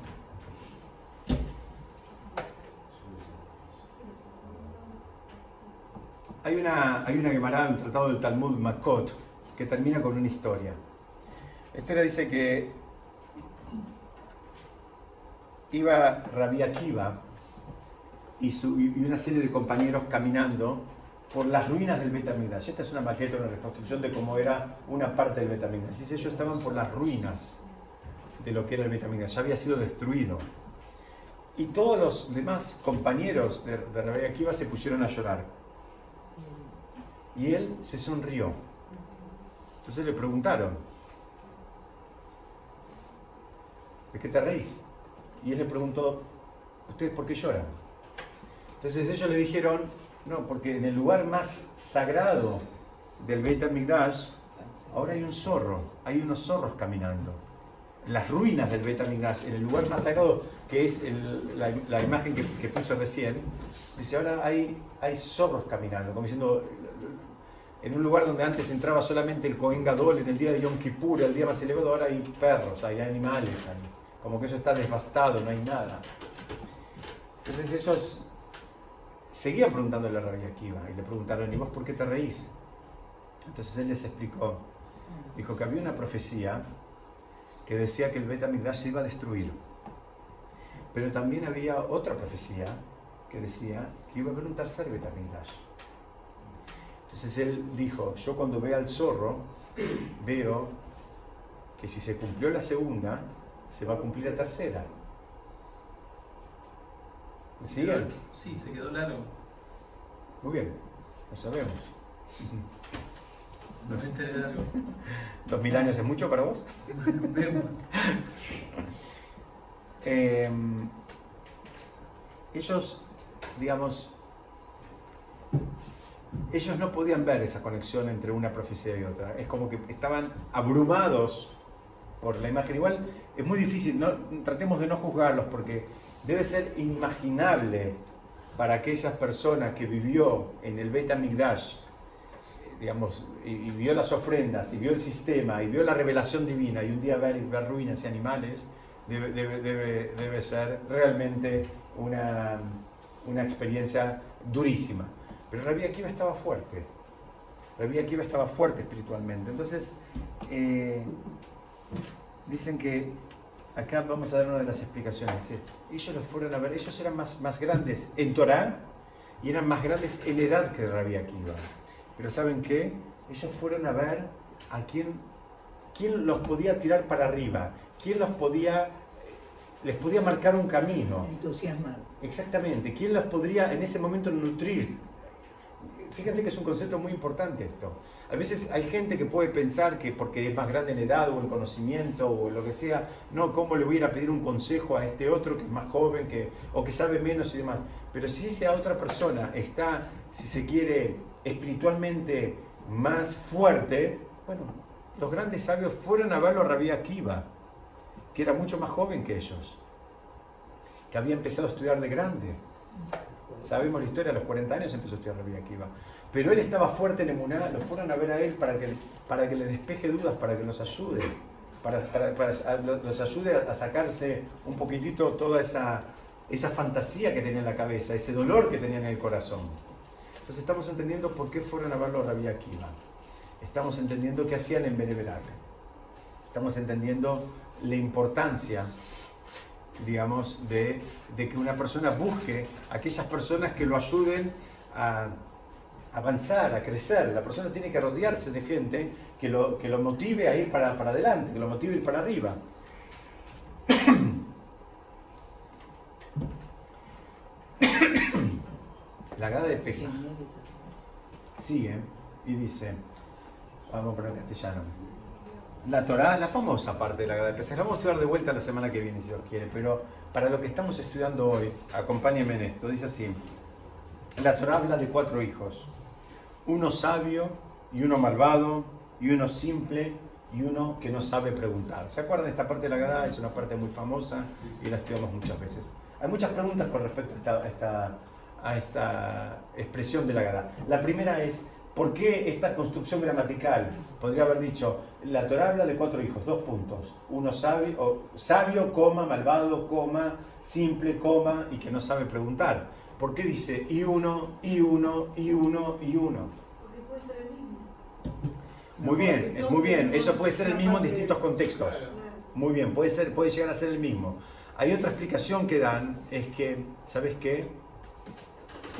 Hay una, hay una Gemara, un tratado del Talmud Makot, que termina con una historia. La historia dice que iba Rabbi Akiva y, una serie de compañeros caminando por las ruinas del Betamigdash. Esta es una maqueta, una reconstrucción de cómo era una parte del Betamigdash. Dice, ellos estaban por las ruinas de lo que era el Betamigdash, ya había sido destruido. Y todos los demás compañeros de, de Rabbi Akiva se pusieron a llorar. Y él se sonrió. Entonces le preguntaron, ¿de qué te reís? Y él le preguntó, ¿ustedes por qué lloran? Entonces ellos le dijeron, no, porque en el lugar más sagrado del Beit HaMikdash, ahora hay un zorro, hay unos zorros caminando. En las ruinas del Beit HaMikdash, en el lugar más sagrado, que es la, imagen que, que puso recién, dice, ahora hay, hay zorros caminando, como diciendo, en un lugar donde antes entraba solamente el Kohen Gadol en el día de Yom Kippur, el día más elevado, ahora hay perros, hay animales ahí. Como que eso está devastado, no hay nada. Entonces ellos seguían preguntándole a Rabbi Akiva y le preguntaron, ¿y vos por qué te reís? Entonces él les explicó, dijo que había una profecía que decía que el Bet se iba a destruir. Pero también había otra profecía que decía que iba a haber un tercer Bet. Entonces él dijo, yo cuando vea al zorro, veo que si se cumplió la segunda, se va a cumplir la tercera. Quedó- Sí, se quedó largo. Muy bien, lo sabemos. No me enteré de algo. ¿Dos mil años es mucho para vos? Vemos. Eh, ellos, digamos, ellos no podían ver esa conexión entre una profecía y otra. Es como que estaban abrumados por la imagen. Igual es muy difícil, no, tratemos de no juzgarlos porque debe ser inimaginable para aquellas personas que vivió en el Beta Migdash, digamos, y, y vio las ofrendas, y vio el sistema, y vio la revelación divina, y un día ver, ver ruinas y animales, debe, debe, debe, debe ser realmente una, una experiencia durísima. Pero Rabbi Akiva estaba fuerte. Rabbi Akiva estaba fuerte espiritualmente. Entonces, eh, dicen que acá vamos a dar una de las explicaciones. ¿sí? Ellos los fueron a ver, ellos eran más, más grandes en Torah y eran más grandes en edad que Rabbi Akiva. Pero ¿saben qué? Ellos fueron a ver a quién, quién los podía tirar para arriba, quién los podía, les podía marcar un camino. Entusiasmado. Exactamente, quién los podría en ese momento nutrir. Fíjense que es un concepto muy importante esto. A veces hay gente que puede pensar que porque es más grande en edad o en conocimiento o lo que sea, no, ¿cómo le voy a ir a pedir un consejo a este otro que es más joven que, o que sabe menos y demás? Pero si esa otra persona está, si se quiere, espiritualmente más fuerte, bueno, los grandes sabios fueron a verlo a Rabbi Akiva, que era mucho más joven que ellos, que había empezado a estudiar de grande. Sabemos la historia, a los 40 años empezó a estudiar Rabbi Akiva. Pero él estaba fuerte en Emuná, lo fueron a ver a él para que, para que le despeje dudas, para que los ayude, para, para, para los ayude a sacarse un poquitito toda esa, esa fantasía que tenía en la cabeza, ese dolor que tenía en el corazón. Entonces estamos entendiendo por qué fueron a verlo a Rabbi Akiva. Estamos entendiendo qué hacían en Beneverak. Estamos entendiendo la importancia, digamos, de, de que una persona busque a aquellas personas que lo ayuden a avanzar, a crecer. La persona tiene que rodearse de gente que lo, que lo motive a ir para, para adelante, que lo motive a ir para arriba. La gada de Pesa sigue y dice, vamos a poner castellano, la Torah, la famosa parte de la gada de la vamos a estudiar de vuelta la semana que viene si Dios quiere, pero para lo que estamos estudiando hoy, acompáñenme en esto, dice así, la Torah habla de cuatro hijos, uno sabio y uno malvado y uno simple y uno que no sabe preguntar. ¿Se acuerdan esta parte de la Gadá? Es una parte muy famosa y la estudiamos muchas veces. Hay muchas preguntas con respecto a esta, a esta, a esta expresión de la Gadá. La primera es, ¿por qué esta construcción gramatical? Podría haber dicho, la Torah habla de cuatro hijos, dos puntos. Uno sabio, o, sabio, coma, malvado, coma, simple, coma y que no sabe preguntar. ¿Por qué dice y uno, y uno, y uno, y uno? Porque puede ser el mismo. Muy bien, es muy bien. Eso puede ser el mismo en distintos contextos. Muy bien, puede, ser, puede llegar a ser el mismo. Hay otra explicación que dan, es que, ¿sabes qué?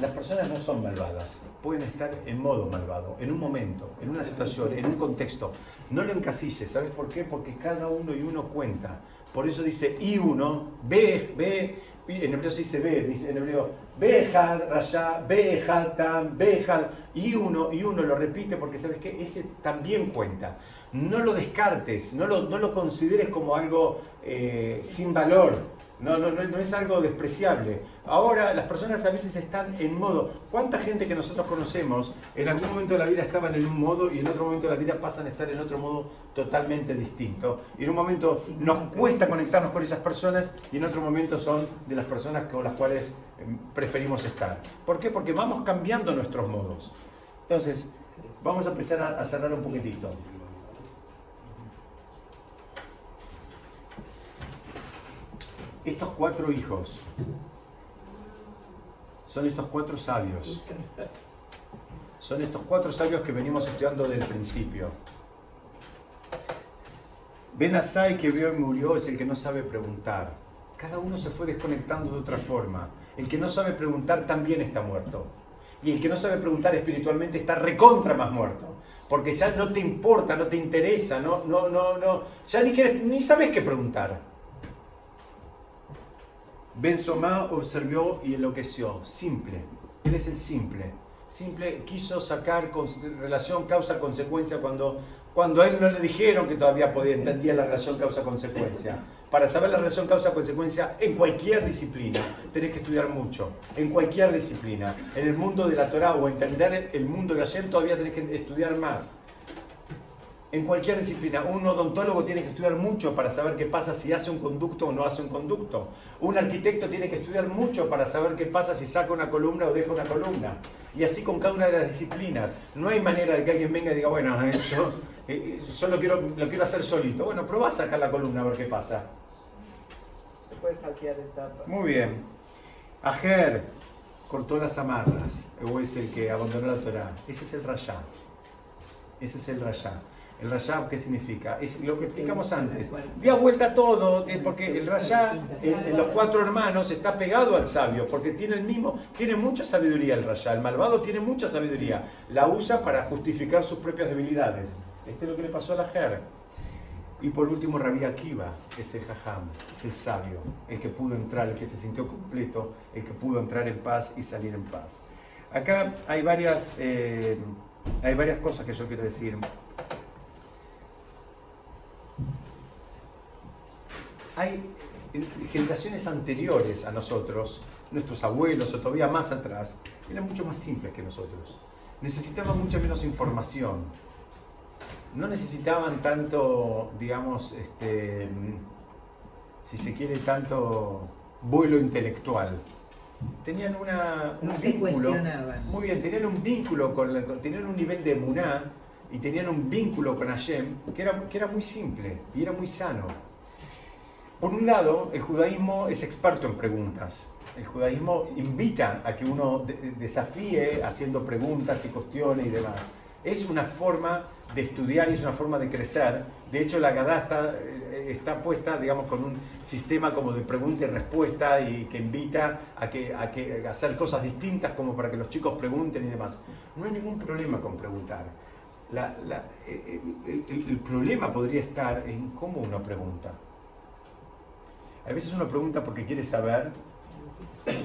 Las personas no son malvadas, pueden estar en modo malvado, en un momento, en una situación, en un contexto. No lo encasilles, ¿sabes por qué? Porque cada uno y uno cuenta. Por eso dice y uno, ve, ve, en hebreo se dice ve, dice en hebreo, Behad, Rasha, Behad, Tam, Behad, y uno, y uno lo repite porque sabes que ese también cuenta. No lo descartes, no lo, no lo consideres como algo eh, sin valor. No, no, no, no es algo despreciable. Ahora las personas a veces están en modo. ¿Cuánta gente que nosotros conocemos en algún momento de la vida estaban en un modo y en otro momento de la vida pasan a estar en otro modo totalmente distinto? Y en un momento nos cuesta conectarnos con esas personas y en otro momento son de las personas con las cuales eh, preferimos estar. ¿Por qué? Porque vamos cambiando nuestros modos. Entonces, vamos a empezar a, a cerrar un poquitito. Estos cuatro hijos son estos cuatro sabios. Son estos cuatro sabios que venimos estudiando desde el principio. Ben Asai que vio y murió es el que no sabe preguntar. Cada uno se fue desconectando de otra forma. El que no sabe preguntar también está muerto. Y el que no sabe preguntar espiritualmente está recontra más muerto. Porque ya no te importa, no te interesa, no, no, no, no. Ya ni, quieres, ni sabes qué preguntar. Ben Somá observó y enloqueció. Simple. Él es el simple. Simple quiso sacar con- relación causa-consecuencia cuando, cuando a él no le dijeron que todavía podía entender la relación causa-consecuencia. Para saber la relación causa-consecuencia en cualquier disciplina tenés que estudiar mucho. En cualquier disciplina. En el mundo de la Torah o entender el mundo de ayer todavía tenés que estudiar más. En cualquier disciplina, un odontólogo tiene que estudiar mucho para saber qué pasa si hace un conducto o no hace un conducto. Un arquitecto tiene que estudiar mucho para saber qué pasa si saca una columna o deja una columna. Y así con cada una de las disciplinas. No hay manera de que alguien venga y diga, bueno, eh, yo, eh, yo lo, quiero, lo quiero hacer solito. Bueno, probá a sacar la columna a ver qué pasa. Se puede saltear etapas. Muy bien. Ajer cortó las amarras, o es el que abandonó la Torah. Ese es el rayá. Ese es el rayá. El rayá, ¿qué significa? Es lo que explicamos antes. Día vuelta todo, eh, porque el rayá en, los cuatro hermanos está pegado al sabio, porque tiene el mismo, tiene mucha sabiduría el rayá. El malvado tiene mucha sabiduría. La usa para justificar sus propias debilidades. Este es lo que le pasó a la Jer. Y por último, Rabí Akiva, es el jajam, es el sabio, el que pudo entrar, el que se sintió completo, el que pudo entrar en paz y salir en paz. Acá hay varias, eh, hay varias cosas que yo quiero decir. Hay generaciones anteriores a nosotros, nuestros abuelos o todavía más atrás, eran mucho más simples que nosotros. Necesitaban mucha menos información. No necesitaban tanto, digamos, este, si se quiere, tanto vuelo intelectual. Tenían una, un No vínculo. Muy bien, tenían un vínculo con, la- tenían un nivel de emuná y tenían un vínculo con Hashem que era, que era muy simple y era muy sano. Por un lado, el judaísmo es experto en preguntas. El judaísmo invita a que uno de- desafíe haciendo preguntas y cuestiones y demás. Es una forma de estudiar y es una forma de crecer. De hecho, la Gadá está, eh, está puesta, digamos, con un sistema como de pregunta y respuesta y que invita a, que, a, que, a hacer cosas distintas como para que los chicos pregunten y demás. No hay ningún problema con preguntar. La- la- el- el- el- el problema podría estar en cómo uno pregunta. A veces uno pregunta porque quiere saber,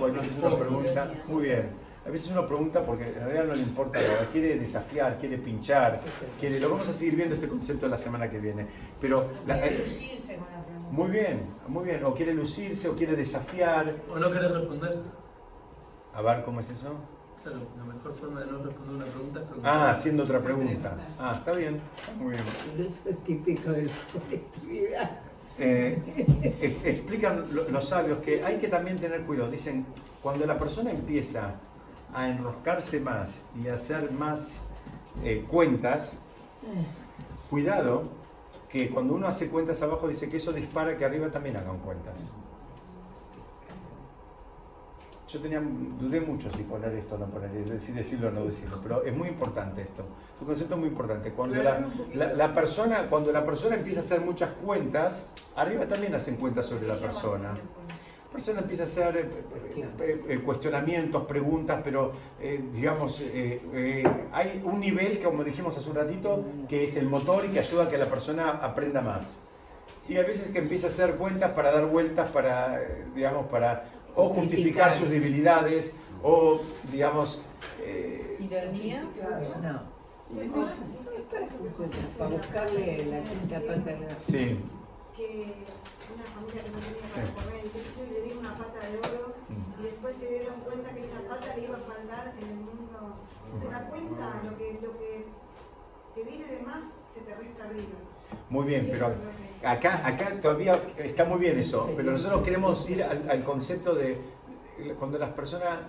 o a veces uno pregunta, muy bien, a veces uno pregunta porque en realidad no le importa nada, quiere desafiar, quiere pinchar, quiere, lo vamos a seguir viendo este concepto la semana que viene, pero la- Quiere eh, lucirse con la pregunta. muy bien, muy bien, o quiere lucirse o quiere desafiar, ¿O no querés responder? a ver cómo es eso. Claro, la mejor forma de no responder una pregunta es preguntar. Ah, haciendo otra pregunta. Ah, está bien, está muy bien. Eso es típico de la colectividad. Eh, e- explican lo- los sabios que hay que también tener cuidado. Dicen, cuando la persona empieza a enroscarse más y a hacer más eh, cuentas, cuidado que cuando uno hace cuentas abajo dice que eso dispara que arriba también hagan cuentas. Yo tenía, dudé mucho si poner esto o no poner, si decirlo o no decirlo, pero es muy importante esto. Es un concepto muy importante. Cuando la, la- la persona, cuando la persona empieza a hacer muchas cuentas, arriba también hacen cuentas sobre la persona. La persona empieza a hacer eh, eh, eh, eh, cuestionamientos, preguntas, pero eh, digamos, eh, eh, hay un nivel, que, como dijimos hace un ratito, que es el motor y que ayuda a que la persona aprenda más. Y a veces que empieza a hacer cuentas para dar vueltas, para, digamos, para o justificar sus debilidades, o, digamos, eh, Ironía. No. Para buscarle la quinta pata sí. que una familia que no tenía para comer, sé yo, le dieron una pata de oro Mm. y después se dieron cuenta que esa pata le iba a faltar en el mundo. Se da cuenta lo que, lo que te viene de más se te resta arriba. Muy bien, pero acá, acá todavía está muy bien eso, pero nosotros queremos ir al, concepto de cuando las personas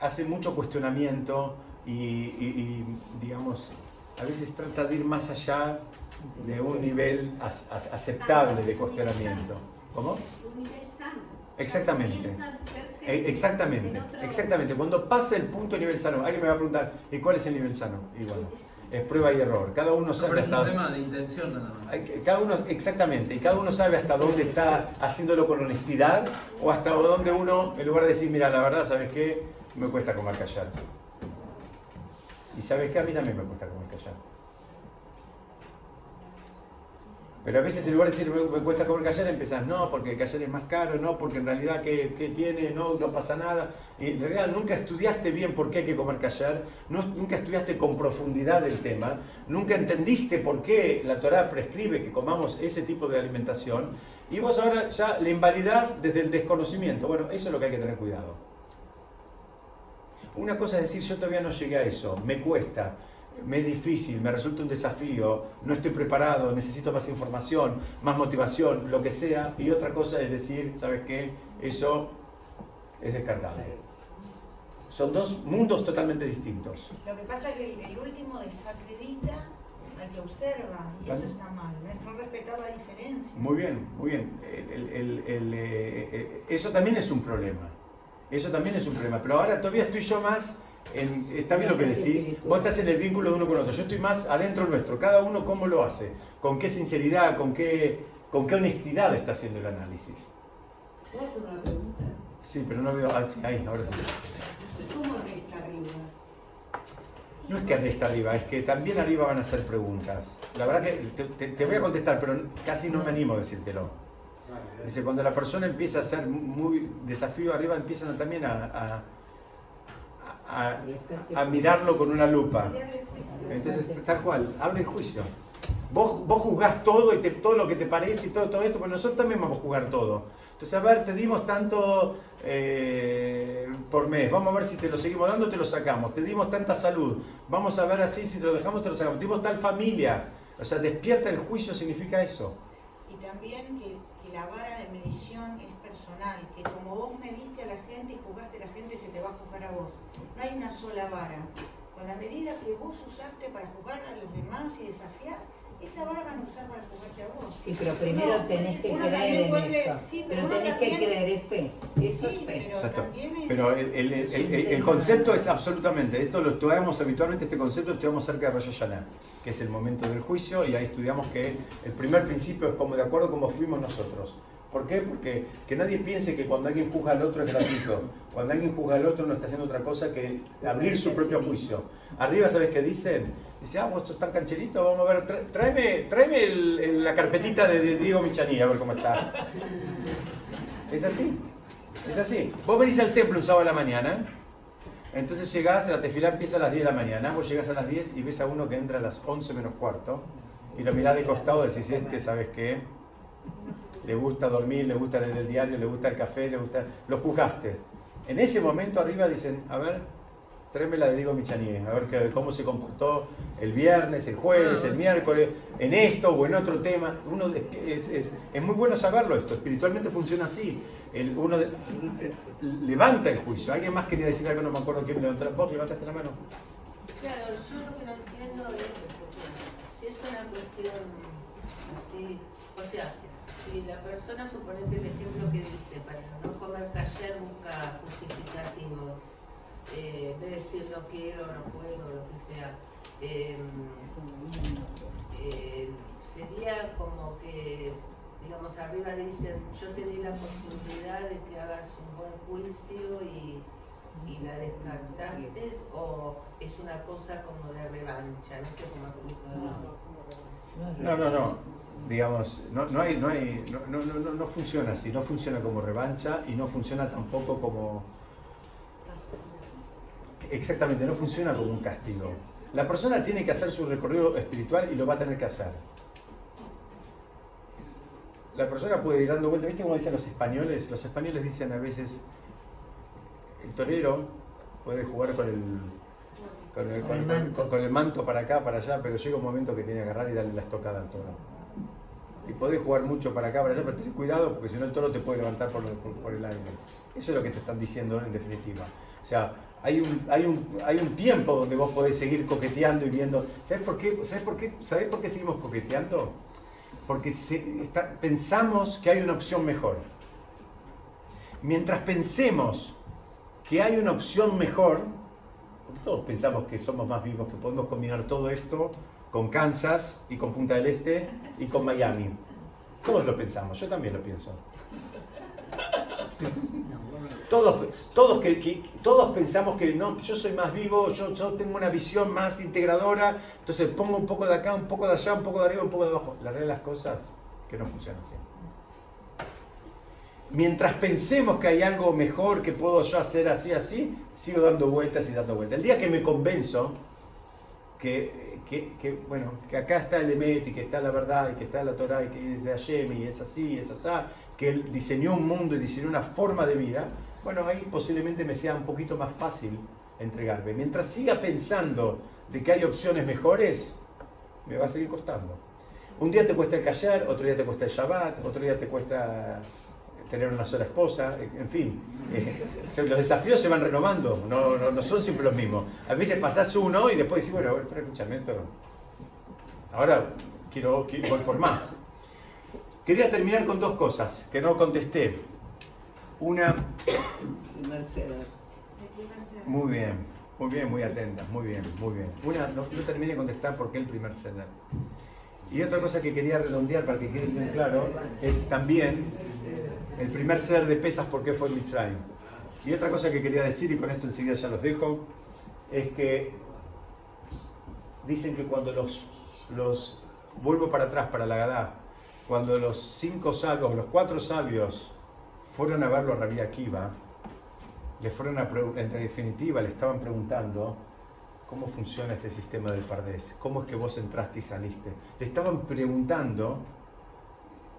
hacen mucho cuestionamiento y, digamos, a veces trata de ir más allá de un nivel aceptable de cuestionamiento. ¿Cómo? Exactamente. E- Exactamente, exactamente. Cuando pasa el punto de nivel sano, alguien me va a preguntar, ¿y cuál es el nivel sano? Y bueno, es prueba y error. Cada uno No, sabe pero es un hasta... tema de intención nada más. Cada uno, exactamente, y cada uno sabe hasta dónde está haciéndolo con honestidad o hasta dónde uno, en lugar de decir, mira, la verdad, ¿sabes qué? Me cuesta comer callar. Y ¿sabes qué? A mí también me cuesta comer callar. Pero a veces en lugar de decir, me, cuesta comer callar, empiezas, no, porque el callar es más caro, no, porque en realidad, ¿qué, qué tiene? No, no pasa nada. Y en realidad nunca estudiaste bien por qué hay que comer callar, no- nunca estudiaste con profundidad el tema, nunca entendiste por qué la Torah prescribe que comamos ese tipo de alimentación, y vos ahora ya le invalidás desde el desconocimiento. Bueno, eso es lo que hay que tener cuidado. Una cosa es decir, yo todavía no llegué a eso, me cuesta, me es difícil, me resulta un desafío, no estoy preparado, necesito más información, más motivación, lo que sea. Y otra cosa es decir, ¿sabes qué? Eso es descartable. Son dos mundos totalmente distintos. Lo que pasa es que el, el último desacredita al que observa y eso está mal, no es no respetar la diferencia. Muy bien, muy bien. El- el- el- el, eh, eh, eso también es un problema. Eso también es un problema. Pero ahora todavía estoy yo más en- está bien lo que decís, vos estás en el vínculo de uno con otro, yo estoy más adentro nuestro, cada uno cómo lo hace, con qué sinceridad, con qué, con qué honestidad está haciendo el análisis. ¿Puedo hacer una pregunta? Sí, pero no veo, ah, sí, ahí, ahora sí. ¿Cómo resta arriba? No es que resta arriba, es que también arriba van a hacer preguntas. La verdad que te, te- te voy a contestar, pero casi no me animo a decírtelo. Dice, cuando la persona empieza a ser muy desafío arriba, empiezan también a, a, a- mirarlo con una lupa. Entonces, tal cual, abre el juicio. Vos, vos juzgás todo y te- todo lo que te parece y todo, todo esto, pero nosotros también vamos a jugar todo. Entonces, a ver, te dimos tanto eh, por mes, vamos a ver si te lo seguimos dando, te lo sacamos. Te dimos tanta salud, vamos a ver así, si te lo dejamos, te lo sacamos. Te dimos tal familia. O sea, despierta el juicio significa eso. Y también que, que la vara de medición es personal, que como vos mediste a la gente y juzgaste a la gente, se te va a juzgar a vos. No hay una sola vara. Con la medida que vos usaste para juzgar a los demás y desafiar, esa vara van a usar para juzgarte a vos. Sí, pero primero No, tenés que creer en vuelve- eso. sí, pero pero tenés que también- creer, es fe. Eso Sí, es fe. pero también es... Pero el, el- el- el- el- el concepto es absolutamente, esto lo estudiamos habitualmente, este concepto lo estudiamos cerca de Rosh Hashanah, que es el momento del juicio, y ahí estudiamos que el primer principio es como de acuerdo como fuimos nosotros. ¿Por qué? Porque que nadie piense que cuando alguien juzga al otro es gratuito. Cuando alguien juzga al otro no está haciendo otra cosa que abrir su propio juicio. Arriba, ¿sabes qué dicen? Dice, ah, vos sos tan cancherito, vamos a ver, tráeme, tráeme la carpetita de, Diego Michani, a ver cómo está. Es así, es así. Vos venís al templo un sábado a la mañana, entonces llegás, la tefilá empieza a las 10 de la mañana, vos llegás a las 10 y ves a uno que entra a las 11 menos cuarto, y lo mirás de costado y decís, este, ¿sabes qué? Le gusta dormir, le gusta leer el diario, le gusta el café, le gusta... Lo juzgaste. En ese momento arriba dicen, a ver, tráeme la de Diego Michanier, a ver qué- cómo se comportó el viernes, el jueves, el miércoles, en esto o en otro tema. Uno es, es- es muy bueno saberlo esto, espiritualmente funciona así. El- uno de- levanta el juicio. ¿Alguien más quería decir algo? No me acuerdo quién levantó. ¿Vos levantaste la mano? Claro, yo lo que no entiendo es si es una cuestión así, o sea, si la persona, suponete el ejemplo que diste, para no comer taller busca justificativo, eh, en vez de decir no quiero, no puedo, lo que sea, eh, eh, sería como que, digamos, arriba dicen, yo te di la posibilidad de que hagas un buen juicio y, y la descartaste, o es una cosa como de revancha, no sé cómo explicarlo. No, no, no. Digamos, no, no hay, no hay, no, no, no, funciona así, no funciona como revancha y no funciona tampoco como. Exactamente, no funciona como un castigo. La persona tiene que hacer su recorrido espiritual y lo va a tener que hacer. La persona puede ir dando vueltas, ¿viste cómo dicen los españoles? Los españoles dicen a veces, el torero puede jugar con el, con el, con el manto. con el manto para acá, para allá, pero llega un momento que tiene que agarrar y darle la estocada al toro. Y podés jugar mucho para acá, para allá, pero ten cuidado porque si no el toro te puede levantar por, por- por el aire. Eso es lo que te están diciendo en definitiva. O sea, hay un, hay un, hay un tiempo donde vos podés seguir coqueteando y viendo. ¿Sabes por qué? ¿Sabes por qué? ¿Sabés por qué seguimos coqueteando? Porque se- está- pensamos que hay una opción mejor. Mientras pensemos que hay una opción mejor, porque todos pensamos que somos más vivos, que podemos combinar todo esto con Kansas y con Punta del Este y con Miami. Todos lo pensamos, yo también lo pienso. Todos, todos, que, todos pensamos que no, yo soy más vivo, yo, yo tengo una visión más integradora, entonces pongo un poco de acá, un poco de allá, un poco de arriba, un poco de abajo. La realidad de las cosas que no funciona así. Mientras pensemos que hay algo mejor que puedo yo hacer así, así, sigo dando vueltas y dando vueltas. El día que me convenzo que, que- que, bueno, que acá está el Emet y que está la verdad y que está la Torah y que es de Hashem y es así y es así, que él diseñó un mundo y diseñó una forma de vida, bueno, ahí posiblemente me sea un poquito más fácil entregarme. Mientras siga pensando de que hay opciones mejores, me va a seguir costando. Un día te cuesta el callar, otro día te cuesta el Shabbat, otro día te cuesta tener una sola esposa, en fin. eh, los desafíos se van renovando, no, no, no son siempre los mismos. A veces pasás uno y después decís, bueno, pero escúchame, esto, ahora quiero, quiero voy por más. Quería terminar con dos cosas que no contesté. Una, Mercedes. muy bien. Muy bien, muy atenta, muy bien, muy bien. Una, no, termine de contestar por qué el primer ceder. Y otra cosa que quería redondear para que quede bien claro es también el primer ceder de pesas, por qué fue Mitzrayim. Y otra cosa que quería decir, y con esto enseguida ya los dejo, es que dicen que cuando los, los vuelvo para atrás, para la Gadá, cuando los cinco sabios, los cuatro sabios fueron a verlo a Rabbi Akiva, le fueron a en definitiva le estaban preguntando cómo funciona este sistema del Pardés, cómo es que vos entraste y saliste. Le estaban preguntando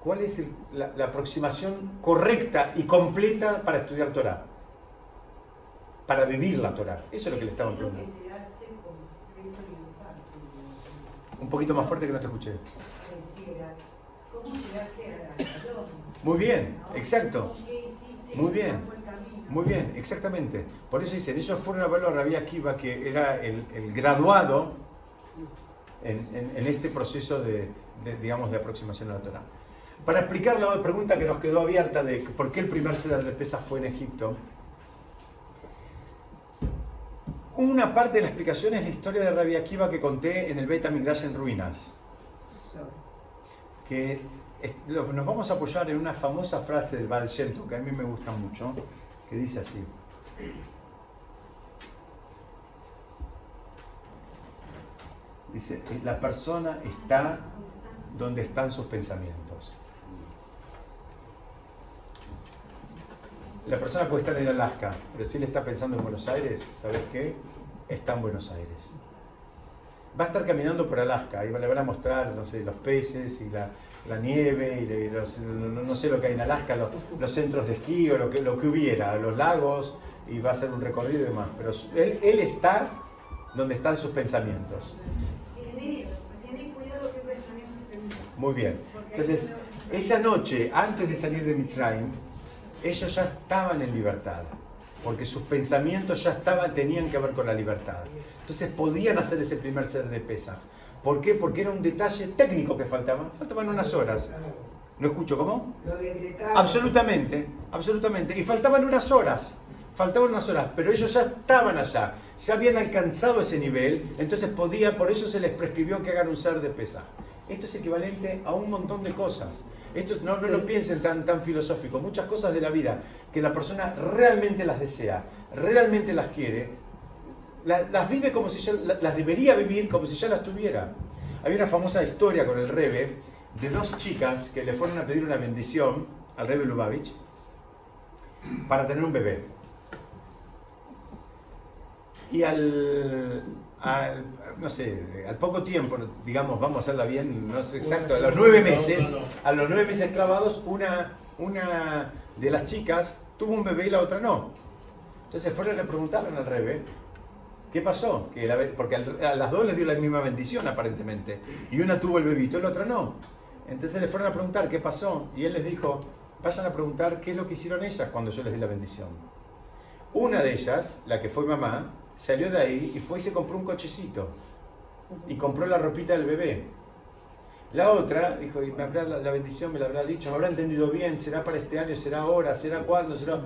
cuál es el- la, la aproximación correcta y completa para estudiar Torah, para vivir la Torah. Eso es lo que le estaban preguntando. Un poquito más fuerte que no te escuché. ¿Cómo llegaste a Shalom? Muy bien, exacto. Muy bien. Muy bien, exactamente. Por eso dicen, ellos fueron a verlo a Rabbi Akiva, que era el, graduado en, este proceso de, digamos, de aproximación a la Torah. Para explicar la pregunta que nos quedó abierta de por qué el primer ceder de Pesas fue en Egipto, una parte de la explicación es la historia de Rabbi Akiva que conté en el Beit HaMikdash en ruinas que nos vamos a apoyar en una famosa frase del Baal Shem que a mí me gusta mucho, que dice así. Dice, "Eh, la persona está donde están sus pensamientos. La persona puede estar en Alaska, pero si él está pensando en Buenos Aires, ¿sabes qué? Está en Buenos Aires va a estar caminando por Alaska y le van a mostrar, no sé, los peces y la, la nieve y los- no, no sé lo que hay en Alaska, los, los centros de esquí o lo que, lo que hubiera, los lagos y va a hacer un recorrido y demás. Pero él, él está donde están sus pensamientos. Tenés, tenés cuidado qué pensamientos tenés. Muy bien. Entonces, esa noche, antes de salir de Mitzrayim, ellos ya estaban en libertad, porque sus pensamientos ya estaban, tenían que ver con la libertad. Entonces podían hacer ese primer ser de pesa. ¿Por qué? Porque era un detalle técnico que faltaba. Faltaban unas horas. ¿No escucho cómo? Lo decretaron. Absolutamente, absolutamente. Y faltaban unas horas, faltaban unas horas, pero ellos ya estaban allá, ya habían alcanzado ese nivel, entonces podían, por eso se les prescribió que hagan un ser de pesa. Esto es equivalente a un montón de cosas. Esto no, no lo piensen tan, tan filosófico. Muchas cosas de la vida que la persona realmente las desea, realmente las quiere, la- las vive como si ya la- las debería vivir como si ya las tuviera. Hay una famosa historia con el Rebe de dos chicas que le fueron a pedir una bendición al Rebe Lubavitch para tener un bebé. Y al, al- no sé, al poco tiempo, digamos, vamos a hacerla bien, no sé exacto, a los nueve meses, a los nueve meses clavados, una, una de las chicas tuvo un bebé y la otra no. Entonces fueron y le preguntaron al Rebe, ¿qué pasó? Que la porque a las dos les dio la misma bendición aparentemente, y una tuvo el bebito y la otra no. Entonces le fueron a preguntar qué pasó, y él les dijo, vayan a preguntar qué es lo que hicieron ellas cuando yo les di la bendición. Una de ellas, la que fue mamá, salió de ahí y fue y se compró un cochecito. Y compró la ropita del bebé. La otra dijo, y me habrá la, bendición, me la habrá dicho, me habrá entendido bien, será para este año, será ahora, será cuándo, será...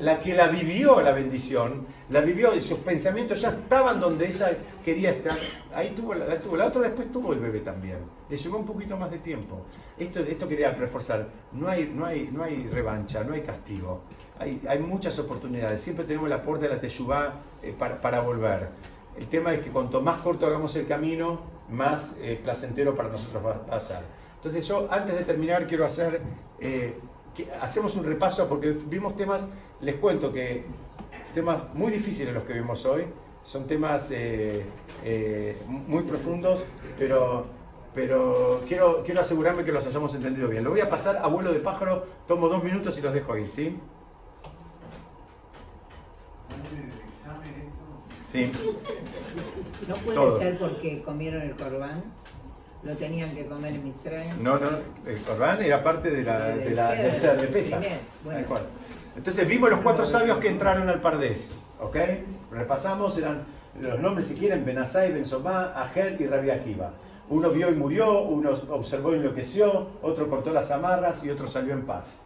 La que la vivió la bendición, la vivió y sus pensamientos ya estaban donde ella quería estar. Ahí tuvo la, tuvo. La otra después tuvo el bebé también. Le llevó un poquito más de tiempo. Esto, esto quería reforzar. No hay, no, hay, no hay revancha, no hay castigo. Hay, hay muchas oportunidades. Siempre tenemos la puerta de la Teshuvá eh, para, para volver. El tema es que cuanto más corto hagamos el camino, más eh, placentero para nosotros va a ser. Entonces yo, antes de terminar, quiero hacer... eh, hacemos un repaso porque vimos temas, les cuento que temas muy difíciles los que vimos hoy, son temas eh, muy profundos, pero, pero quiero, quiero asegurarme que los hayamos entendido bien. Lo voy a pasar a vuelo de pájaro, tomo dos minutos y los dejo ir, ¿sí? Sí. No puede Todo. ser porque comieron el corbán, lo tenían que comer en Mitzrayim. No, no, el Corbán era parte de la, de la, del ser de pesa. Bueno. Entonces vimos los cuatro sabios que entraron al Pardés, ¿ok? Repasamos, eran los nombres si quieren, Benazai, Benzomá, Agel y Rabbi Akiva. Uno vio y murió, uno observó y enloqueció, otro cortó las amarras y otro salió en paz.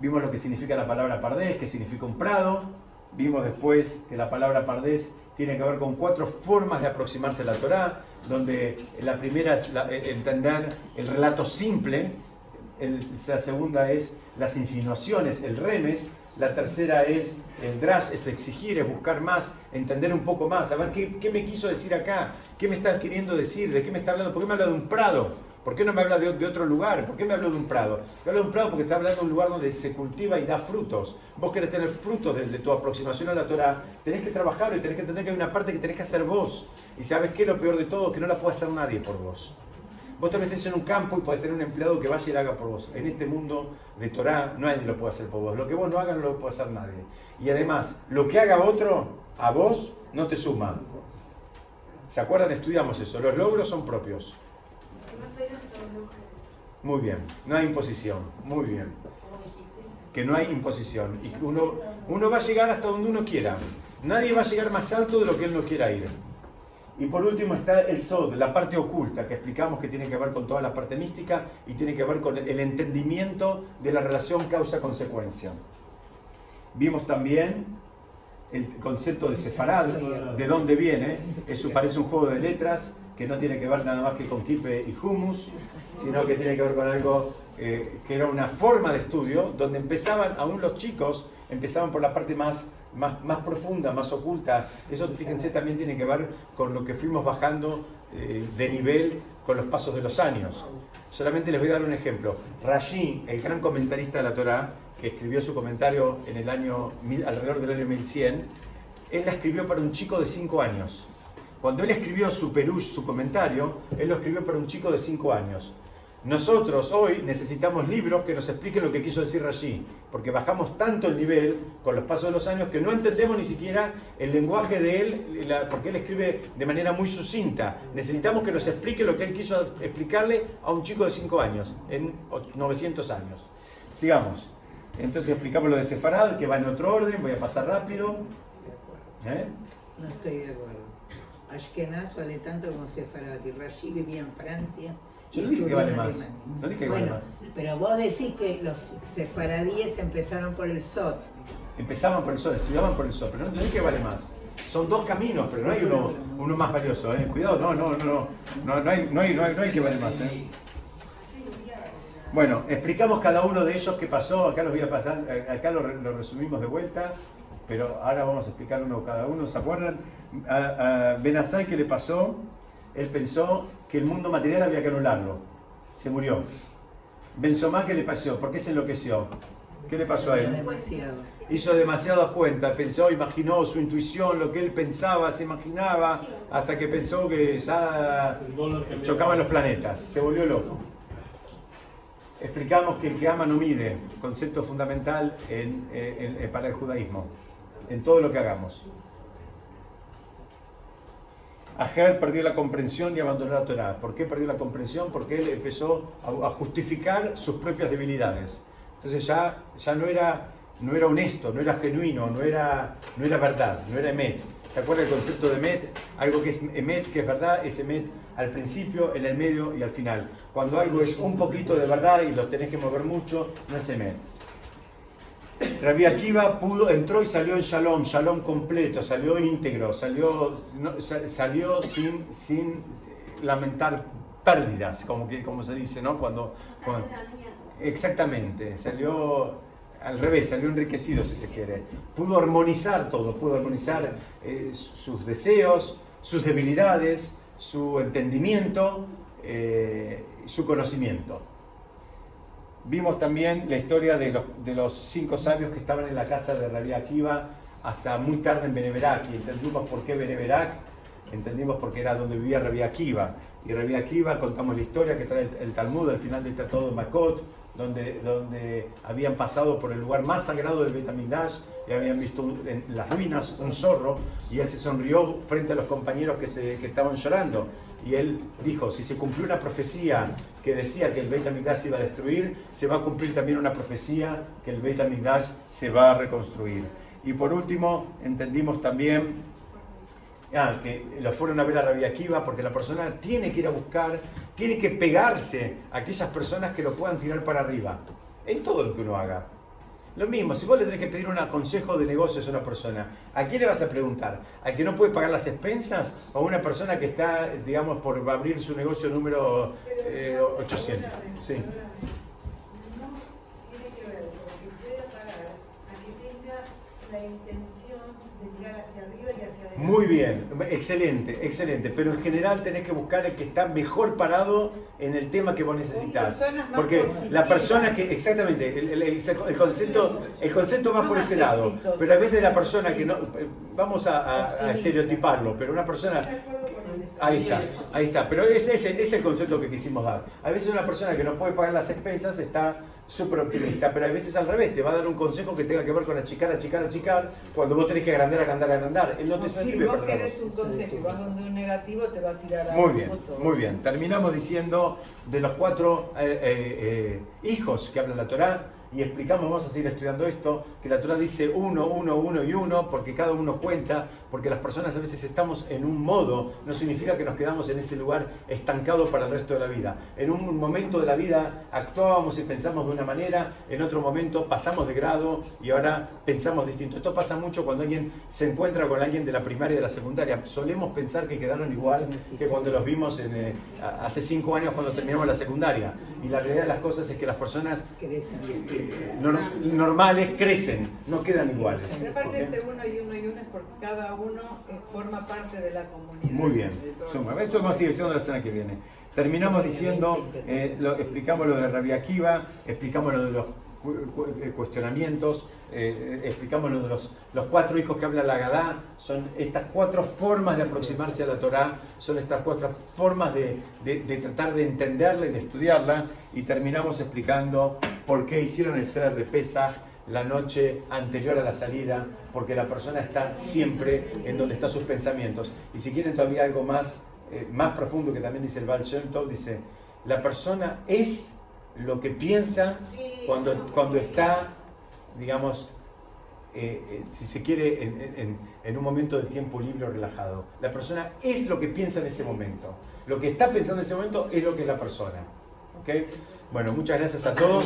Vimos lo que significa la palabra Pardés, que significa un prado, Vimos después que la palabra pardés tiene que ver con cuatro formas de aproximarse a la Torá, donde la primera es la- eh, entender el relato simple, el- la segunda es las insinuaciones, el remes, la tercera es el drash, es exigir, es buscar más, entender un poco más, a ver qué, qué me quiso decir acá, qué me está queriendo decir, de qué me está hablando, por qué me habla de un prado, por qué no me habla de, otro lugar, por qué me habla de un prado. Me habla de un prado porque está hablando de un lugar donde se cultiva y da frutos. Vos querés tener frutos de, tu aproximación a la Torah, tenés que trabajarlo y tenés que entender que hay una parte que tenés que hacer vos. Y sabes qué, lo peor de todo, que no la puede hacer nadie por vos. Vos te metés en un campo y podés tener un empleado que vaya y lo haga por vos. En este mundo de Torah nadie lo puede hacer por vos. Lo que vos no hagas no lo puede hacer nadie. Y además, lo que haga otro, a vos no te suma. ¿Se acuerdan? Estudiamos eso. Los logros son propios. Muy bien. No hay imposición. Muy bien. Que no hay imposición. Y uno, uno va a llegar hasta donde uno quiera. Nadie va a llegar más alto de lo que él no quiera ir. Y por último está el Sod, la parte oculta, que explicamos que tiene que ver con toda la parte mística y tiene que ver con el entendimiento de la relación causa-consecuencia. Vimos también el concepto de sefarad, de dónde viene. Eso parece un juego de letras que no tiene que ver nada más que con kipe y hummus, sino que tiene que ver con algo eh, que era una forma de estudio donde empezaban, aún los chicos, empezaban por la parte más, más, más profunda, más oculta. Eso, fíjense, también tiene que ver con lo que fuimos bajando eh, de nivel con los pasos de los años. Solamente les voy a dar un ejemplo. Rashi, el gran comentarista de la Torah, que escribió su comentario en el año, alrededor del año 1100, él la escribió para un chico de 5 años. Cuando él escribió su perush, su comentario, él lo escribió para un chico de 5 años. Nosotros hoy necesitamos libros que nos expliquen lo que quiso decir Rashi, porque bajamos tanto el nivel con los pasos de los años que no entendemos ni siquiera el lenguaje de él, porque él escribe de manera muy sucinta. Necesitamos que nos explique lo que él quiso explicarle a un chico de 5 años, en och- 900 años. Sigamos. Entonces explicamos lo de Sefarad, que va en otro orden, voy a pasar rápido. ¿Eh? No estoy de acuerdo. Ashkenaz vale tanto como Sefarad y Rashi vivía en Francia. Yo no dije que vale más. Alemania. No dije que vale Bueno, más. pero vos decís que los sefaradíes empezaron por el Sot. Empezaban por el sol, estudiaban por el sol, pero no dije que vale más. Son dos caminos, pero no hay uno, uno más valioso. ¿eh? Cuidado, no, no, no, no, no, no hay, no, hay, no, hay, no hay que vale más. ¿eh? Bueno, explicamos cada uno de ellos qué pasó, acá los voy a pasar, eh, acá lo, lo resumimos de vuelta, pero ahora vamos a explicar uno cada uno. ¿Se acuerdan? A, a Benazai, ¿qué le pasó? Él pensó que el mundo material había que anularlo. Se murió. Benzomá, ¿qué le pasó? ¿Por qué se enloqueció? ¿Qué le pasó a él? Demasiado. hizo demasiadas cuentas, pensó, imaginó su intuición, lo que él pensaba, se imaginaba, hasta que pensó que ya chocaban los planetas, se volvió loco. Explicamos que el que ama no mide, concepto fundamental en- en- en- para el judaísmo, en todo lo que hagamos. Ajer perdió la comprensión y abandonó la Torah. ¿Por qué perdió la comprensión? Porque él empezó a, justificar sus propias debilidades. Entonces ya, ya no, era, no era honesto, no era genuino, no era, no era verdad, no era emet. ¿Se acuerda el concepto de emet? Algo que es emet, que es verdad, es emet al principio, en el medio y al final. Cuando algo es un poquito de verdad y lo tenés que mover mucho, no es emet. Rabbi Akiva pudo, entró y salió en Shalom, Shalom completo, salió íntegro, salió, salió sin, sin lamentar pérdidas, como, que, como se dice, ¿no? Cuando, cuando- exactamente, salió al revés, salió enriquecido si se quiere. Pudo armonizar todo, pudo armonizar eh, sus deseos, sus debilidades, su entendimiento, eh, su conocimiento. Vimos también la historia de los, de los cinco sabios que estaban en la casa de Rabbi Akiva hasta muy tarde en Beneverac y entendimos por qué Beneverac, entendimos porque era donde vivía Rabbi Akiva. Y Rabbi Akiva, contamos la historia que trae el, el Talmud al final del Tratado de Makot, donde, donde habían pasado por el lugar más sagrado del Beit HaMikdash y habían visto un- en las ruinas un zorro y él se sonrió frente a los compañeros que, se, que estaban llorando. Y él dijo, si se cumplió una profecía que decía que el Beit HaMikdash iba a destruir, se va a cumplir también una profecía que el Beit HaMikdash se va a reconstruir. Y por último, entendimos también ah, que lo fueron a ver a Rabbi Akiva porque la persona tiene que ir a buscar, tiene que pegarse a aquellas personas que lo puedan tirar para arriba, en todo lo que uno haga. Lo mismo, si vos le tenés que pedir un consejo de negocios a una persona, ¿a quién le vas a preguntar? ¿Al que no puede pagar las expensas o a una persona que está, digamos, por abrir su negocio número eh, 800? Sí. No tiene que ver con que pueda pagar a que tenga la intención de mirar hacia arriba y hacia adelante. Muy bien, excelente, excelente. Pero en general tenés que buscar el que está mejor parado en el tema que vos necesitas. Porque la persona que, exactamente, el, el- el- concepto, el concepto va No por ese lado. Pero a veces la persona que no, vamos a, a- estereotiparlo, pero una persona Ahí está, ahí está. Pero ese es el, es el concepto que quisimos dar. A veces una persona que no puede pagar las expensas está súper optimista, pero a veces al revés, te va a dar un consejo que tenga que ver con achicar, achicar, achicar, cuando vos tenés que agrandar, agrandar, agrandar. Él no te pero si sirve vos querés un consejo y vas donde un negativo, te va a tirar a Muy bien, muy bien. Terminamos diciendo de los cuatro eh, eh, eh, hijos que habla la Torá y explicamos, vamos a seguir estudiando esto, que la Torá dice uno, uno, uno y uno, porque cada uno cuenta, porque las personas a veces estamos en un modo, no significa que nos quedamos en ese lugar estancado para el resto de la vida. En un momento de la vida actuábamos y pensamos de una manera, en otro momento pasamos de grado y ahora pensamos distinto. Esto pasa mucho cuando alguien se encuentra con alguien de la primaria y de la secundaria. Solemos pensar que quedaron igual que cuando los vimos en, eh, a- hace cinco años cuando terminamos la secundaria. Y la realidad de las cosas es que las personas Crecen. eh, nor- normales crecen, no quedan iguales. Aparte ¿Ok? ese uno y uno y uno es porque cada uno eh, forma parte de la comunidad. Muy bien, de suma. Esto vamos a seguir estudiando la semana que viene. Terminamos diciendo, eh, lo- explicamos lo de Rabia Akiva, explicamos lo de los cu- cu- eh, cuestionamientos, eh, explicamos lo de los, los cuatro hijos que habla la Gadá, son estas cuatro formas de aproximarse a la Torá, son estas cuatro formas de, de- de tratar de entenderla y de estudiarla, y terminamos explicando por qué hicieron el ser de Pesach la noche anterior a la salida, porque la persona está siempre en donde están sus pensamientos. Y si quieren todavía algo más, eh, más profundo que también dice el Baal Shem dice, la persona es lo que piensa cuando, cuando está, digamos, eh, eh, si se quiere, en, un momento de tiempo libre o relajado. La persona es lo que piensa en ese momento. Lo que está pensando en ese momento es lo que es la persona. ¿Ok? Bueno, muchas gracias a todos.